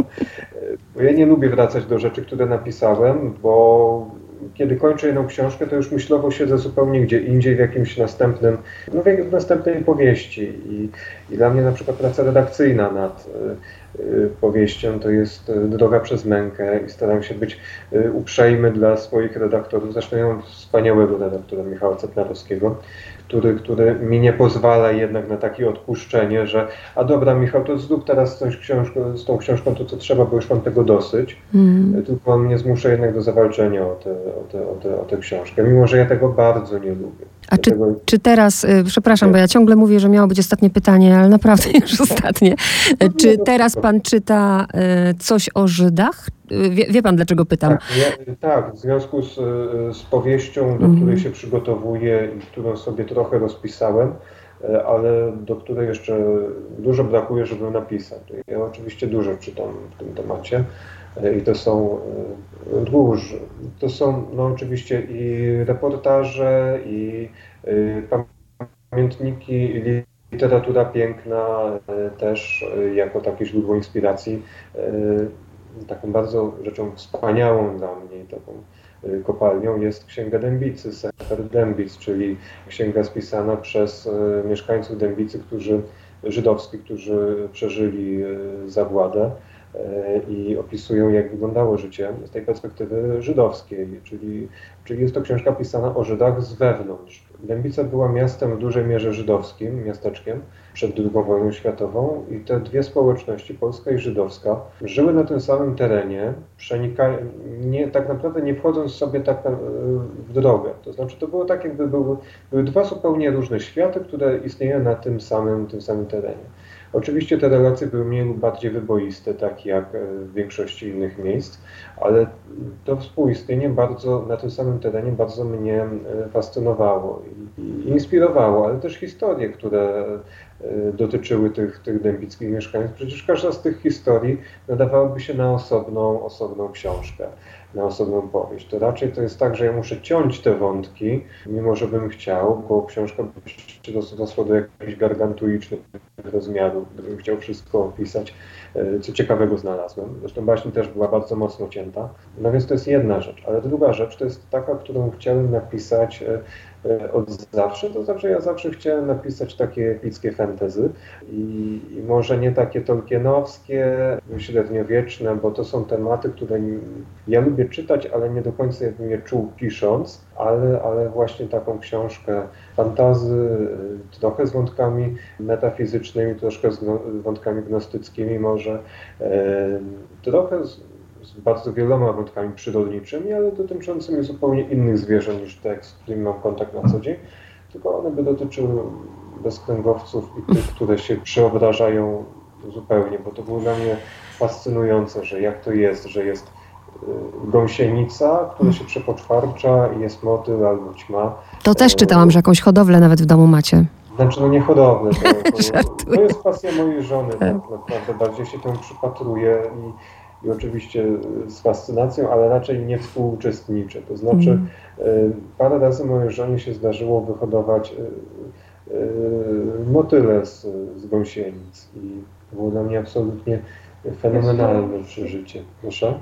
Bo ja nie lubię wracać do rzeczy, które napisałem, bo kiedy kończę jedną książkę, to już myślowo siedzę zupełnie gdzie indziej, w jakimś następnym, no w następnej powieści. I, I dla mnie na przykład praca redakcyjna nad y, y, powieścią to jest y, droga przez mękę i staram się być uprzejmy dla swoich redaktorów. Zresztą ja mam wspaniałego redaktora Michała Ceplarowskiego, który, który mi nie pozwala jednak na takie odpuszczenie, że a dobra Michał, to zrób teraz coś książką, z tą książką to, co trzeba, bo już mam tego dosyć. Mm. Tylko on mnie zmusza jednak do zawalczenia o tę o te, o te, o te książkę, mimo że ja tego bardzo nie lubię. A czy, czy teraz, y, przepraszam, bo ja ciągle mówię, że miało być ostatnie pytanie, ale naprawdę już ostatnie. No, czy teraz pan czyta y, coś o Żydach? Wie, wie, pan, dlaczego pytam? Tak, ja, tak w związku z, z powieścią, do mm. której się przygotowuję i którą sobie trochę rozpisałem, ale do której jeszcze dużo brakuje, żeby napisać. Ja oczywiście dużo czytam w tym temacie i to są e, róż, to są no oczywiście i reportaże, i pamiętniki, i literatura piękna też jako takie źródło inspiracji. Taką bardzo rzeczą wspaniałą dla mnie, taką kopalnią jest Księga Dębicy, Sefer Dębic, czyli księga spisana przez mieszkańców Dębicy, którzy, żydowskich, którzy przeżyli zagładę i opisują, jak wyglądało życie z tej perspektywy żydowskiej, czyli, czyli jest to książka pisana o Żydach z wewnątrz. Dębica była miastem w dużej mierze żydowskim, miasteczkiem, przed II wojną światową i te dwie społeczności, polska i żydowska, żyły na tym samym terenie, nie, tak naprawdę nie wchodząc sobie tak na, w drogę. To znaczy to było tak, jakby były, były dwa zupełnie różne światy, które istnieją na tym samym, tym samym terenie. Oczywiście te relacje były mniej lub bardziej wyboiste, tak jak e, w większości innych miejsc, ale to współistnienie bardzo, na tym samym terenie bardzo mnie e, fascynowało i, inspirowało, ale też historie, które e, dotyczyły tych, tych dębickich mieszkańców. Przecież każda z tych historii nadawałaby się na osobną, osobną książkę na osobną powieść. To raczej to jest tak, że ja muszę ciąć te wątki, mimo że bym chciał, bo książka by się do jakichś gargantuicznych rozmiarów, gdybym chciał wszystko opisać, e, co ciekawego znalazłem. Zresztą baśń też była bardzo mocno cięta. No więc to jest jedna rzecz. Ale druga rzecz to jest taka, którą chciałem napisać E, od zawsze, to znaczy ja zawsze chciałem napisać takie epickie fantasy i, i może nie takie tolkienowskie, średniowieczne, bo to są tematy, które ja lubię czytać, ale nie do końca jakbym je czuł pisząc, ale, ale właśnie taką książkę fantazy, e, trochę z wątkami metafizycznymi, troszkę z wątkami gnostyckimi może, e, trochę z, z bardzo wieloma wątkami przyrodniczymi, ale dotyczącymi zupełnie innych zwierząt niż te, z którymi mam kontakt na co dzień, tylko one by dotyczyły bezkręgowców i tych, które się przeobrażają zupełnie, bo to było dla mnie fascynujące, że jak to jest, że jest y, gąsienica, która się przepoczwarcza i jest motyl albo ćma. To też czytałam, że jakąś hodowlę nawet w domu macie. Znaczy, no nie hodowlę, to, to, to jest pasja mojej żony tak naprawdę, bardziej się temu przypatruję i i oczywiście z fascynacją, ale raczej nie współuczestniczę. To znaczy, mm. parę razy mojej żonie się zdarzyło wyhodować e, e, motyle z, z gąsienic i było dla mnie absolutnie fenomenalne przeżycie. Proszę?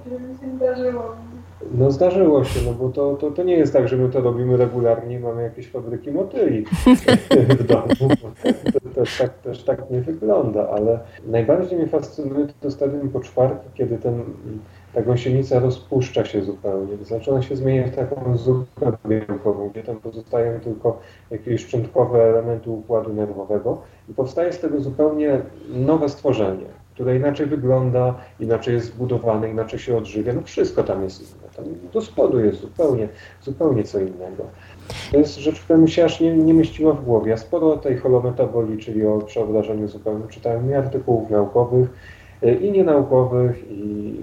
No zdarzyło się, no bo to, to, to nie jest tak, że my to robimy regularnie mamy jakieś fabryki motyli w domu. To też tak, też tak nie wygląda, ale najbardziej mnie fascynuje to stadium poczwarki, kiedy ten, ta gąsienica rozpuszcza się zupełnie. Znaczy ona się zmienia w taką zupę białkową, gdzie tam pozostają tylko jakieś szczątkowe elementy układu nerwowego i powstaje z tego zupełnie nowe stworzenie które inaczej wygląda, inaczej jest zbudowane, inaczej się odżywia. No wszystko tam jest inne. Tam do spodu jest zupełnie, zupełnie co innego. To jest rzecz, która mi się aż nie, nie mieściła w głowie. Ja sporo o tej holometabolii, czyli o przeobrażeniu zupełnym, czytałem i artykułów naukowych, i nienaukowych, i,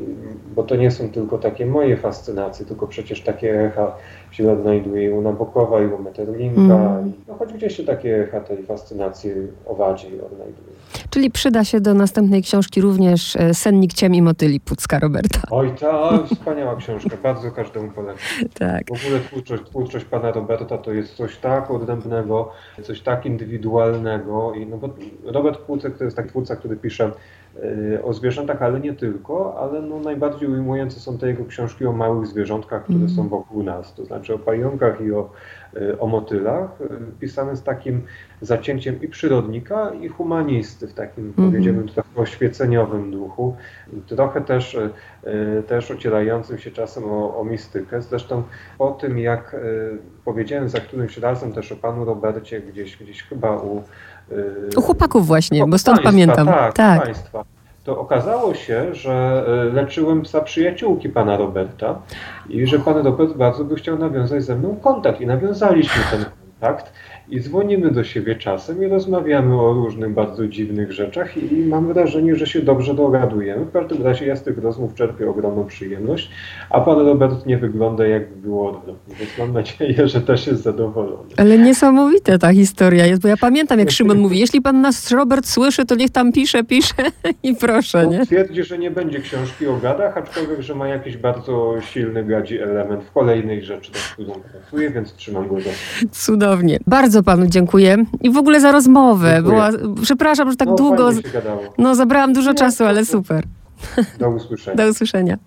bo to nie są tylko takie moje fascynacje, tylko przecież takie echa się odnajduje u Nabokowa i u Metterlinka, mm. no choć gdzieś się takie echa tej fascynacji owadziej odnajduje. Czyli przyda się do następnej książki również e, Sennik Ciem i Motyli Pucka Roberta. Oj, ta wspaniała książka, bardzo każdemu polecam. Tak. W ogóle twórczość, twórczość pana Roberta to jest coś tak odrębnego, coś tak indywidualnego. I no bo Robert Pucek to jest taki twórca, który pisze o zwierzętach, ale nie tylko, ale no najbardziej ujmujące są te jego książki o małych zwierzątkach, które mm. są wokół nas, to znaczy o pająkach i o Y, o motylach, y, pisane z takim zacięciem i przyrodnika, i humanisty, w takim mm powiedziałbym trochę oświeceniowym duchu, trochę też, y, też ocierającym się czasem o, o mistykę. Zresztą po tym, jak powiedziałem za którymś razem też o panu Robercie, gdzieś, gdzieś chyba u... U chłopaków właśnie, bo stąd państwa, pamiętam. Tak, tak. państwa to okazało się, że e, leczyłem psa przyjaciółki pana Roberta i że pan Robert bardzo by chciał nawiązać ze mną kontakt i nawiązaliśmy ten kontakt i dzwonimy do siebie czasem i rozmawiamy o różnych bardzo dziwnych rzeczach i, i mam wrażenie, że się dobrze dogadujemy. W każdym razie ja z tych rozmów czerpię ogromną przyjemność, a pan Robert nie wygląda jakby było odwrotnie, więc mam nadzieję, że też jest zadowolony. Ale niesamowita ta historia jest, bo ja pamiętam jak Szymon mówi, jeśli pan nas Robert słyszy, to niech tam pisze, pisze i proszę, nie? Twierdzi, że nie będzie książki o gadach, aczkolwiek, że ma jakiś bardzo silny gadzi element w kolejnej rzeczy, nad którą pracuje, więc trzymam go za. Cudownie. Bardzo bardzo panu dziękuję. I w ogóle za rozmowę. Była, przepraszam, że tak no, długo. No, zabrałam dużo czasu, ale super. Do usłyszenia. Do usłyszenia.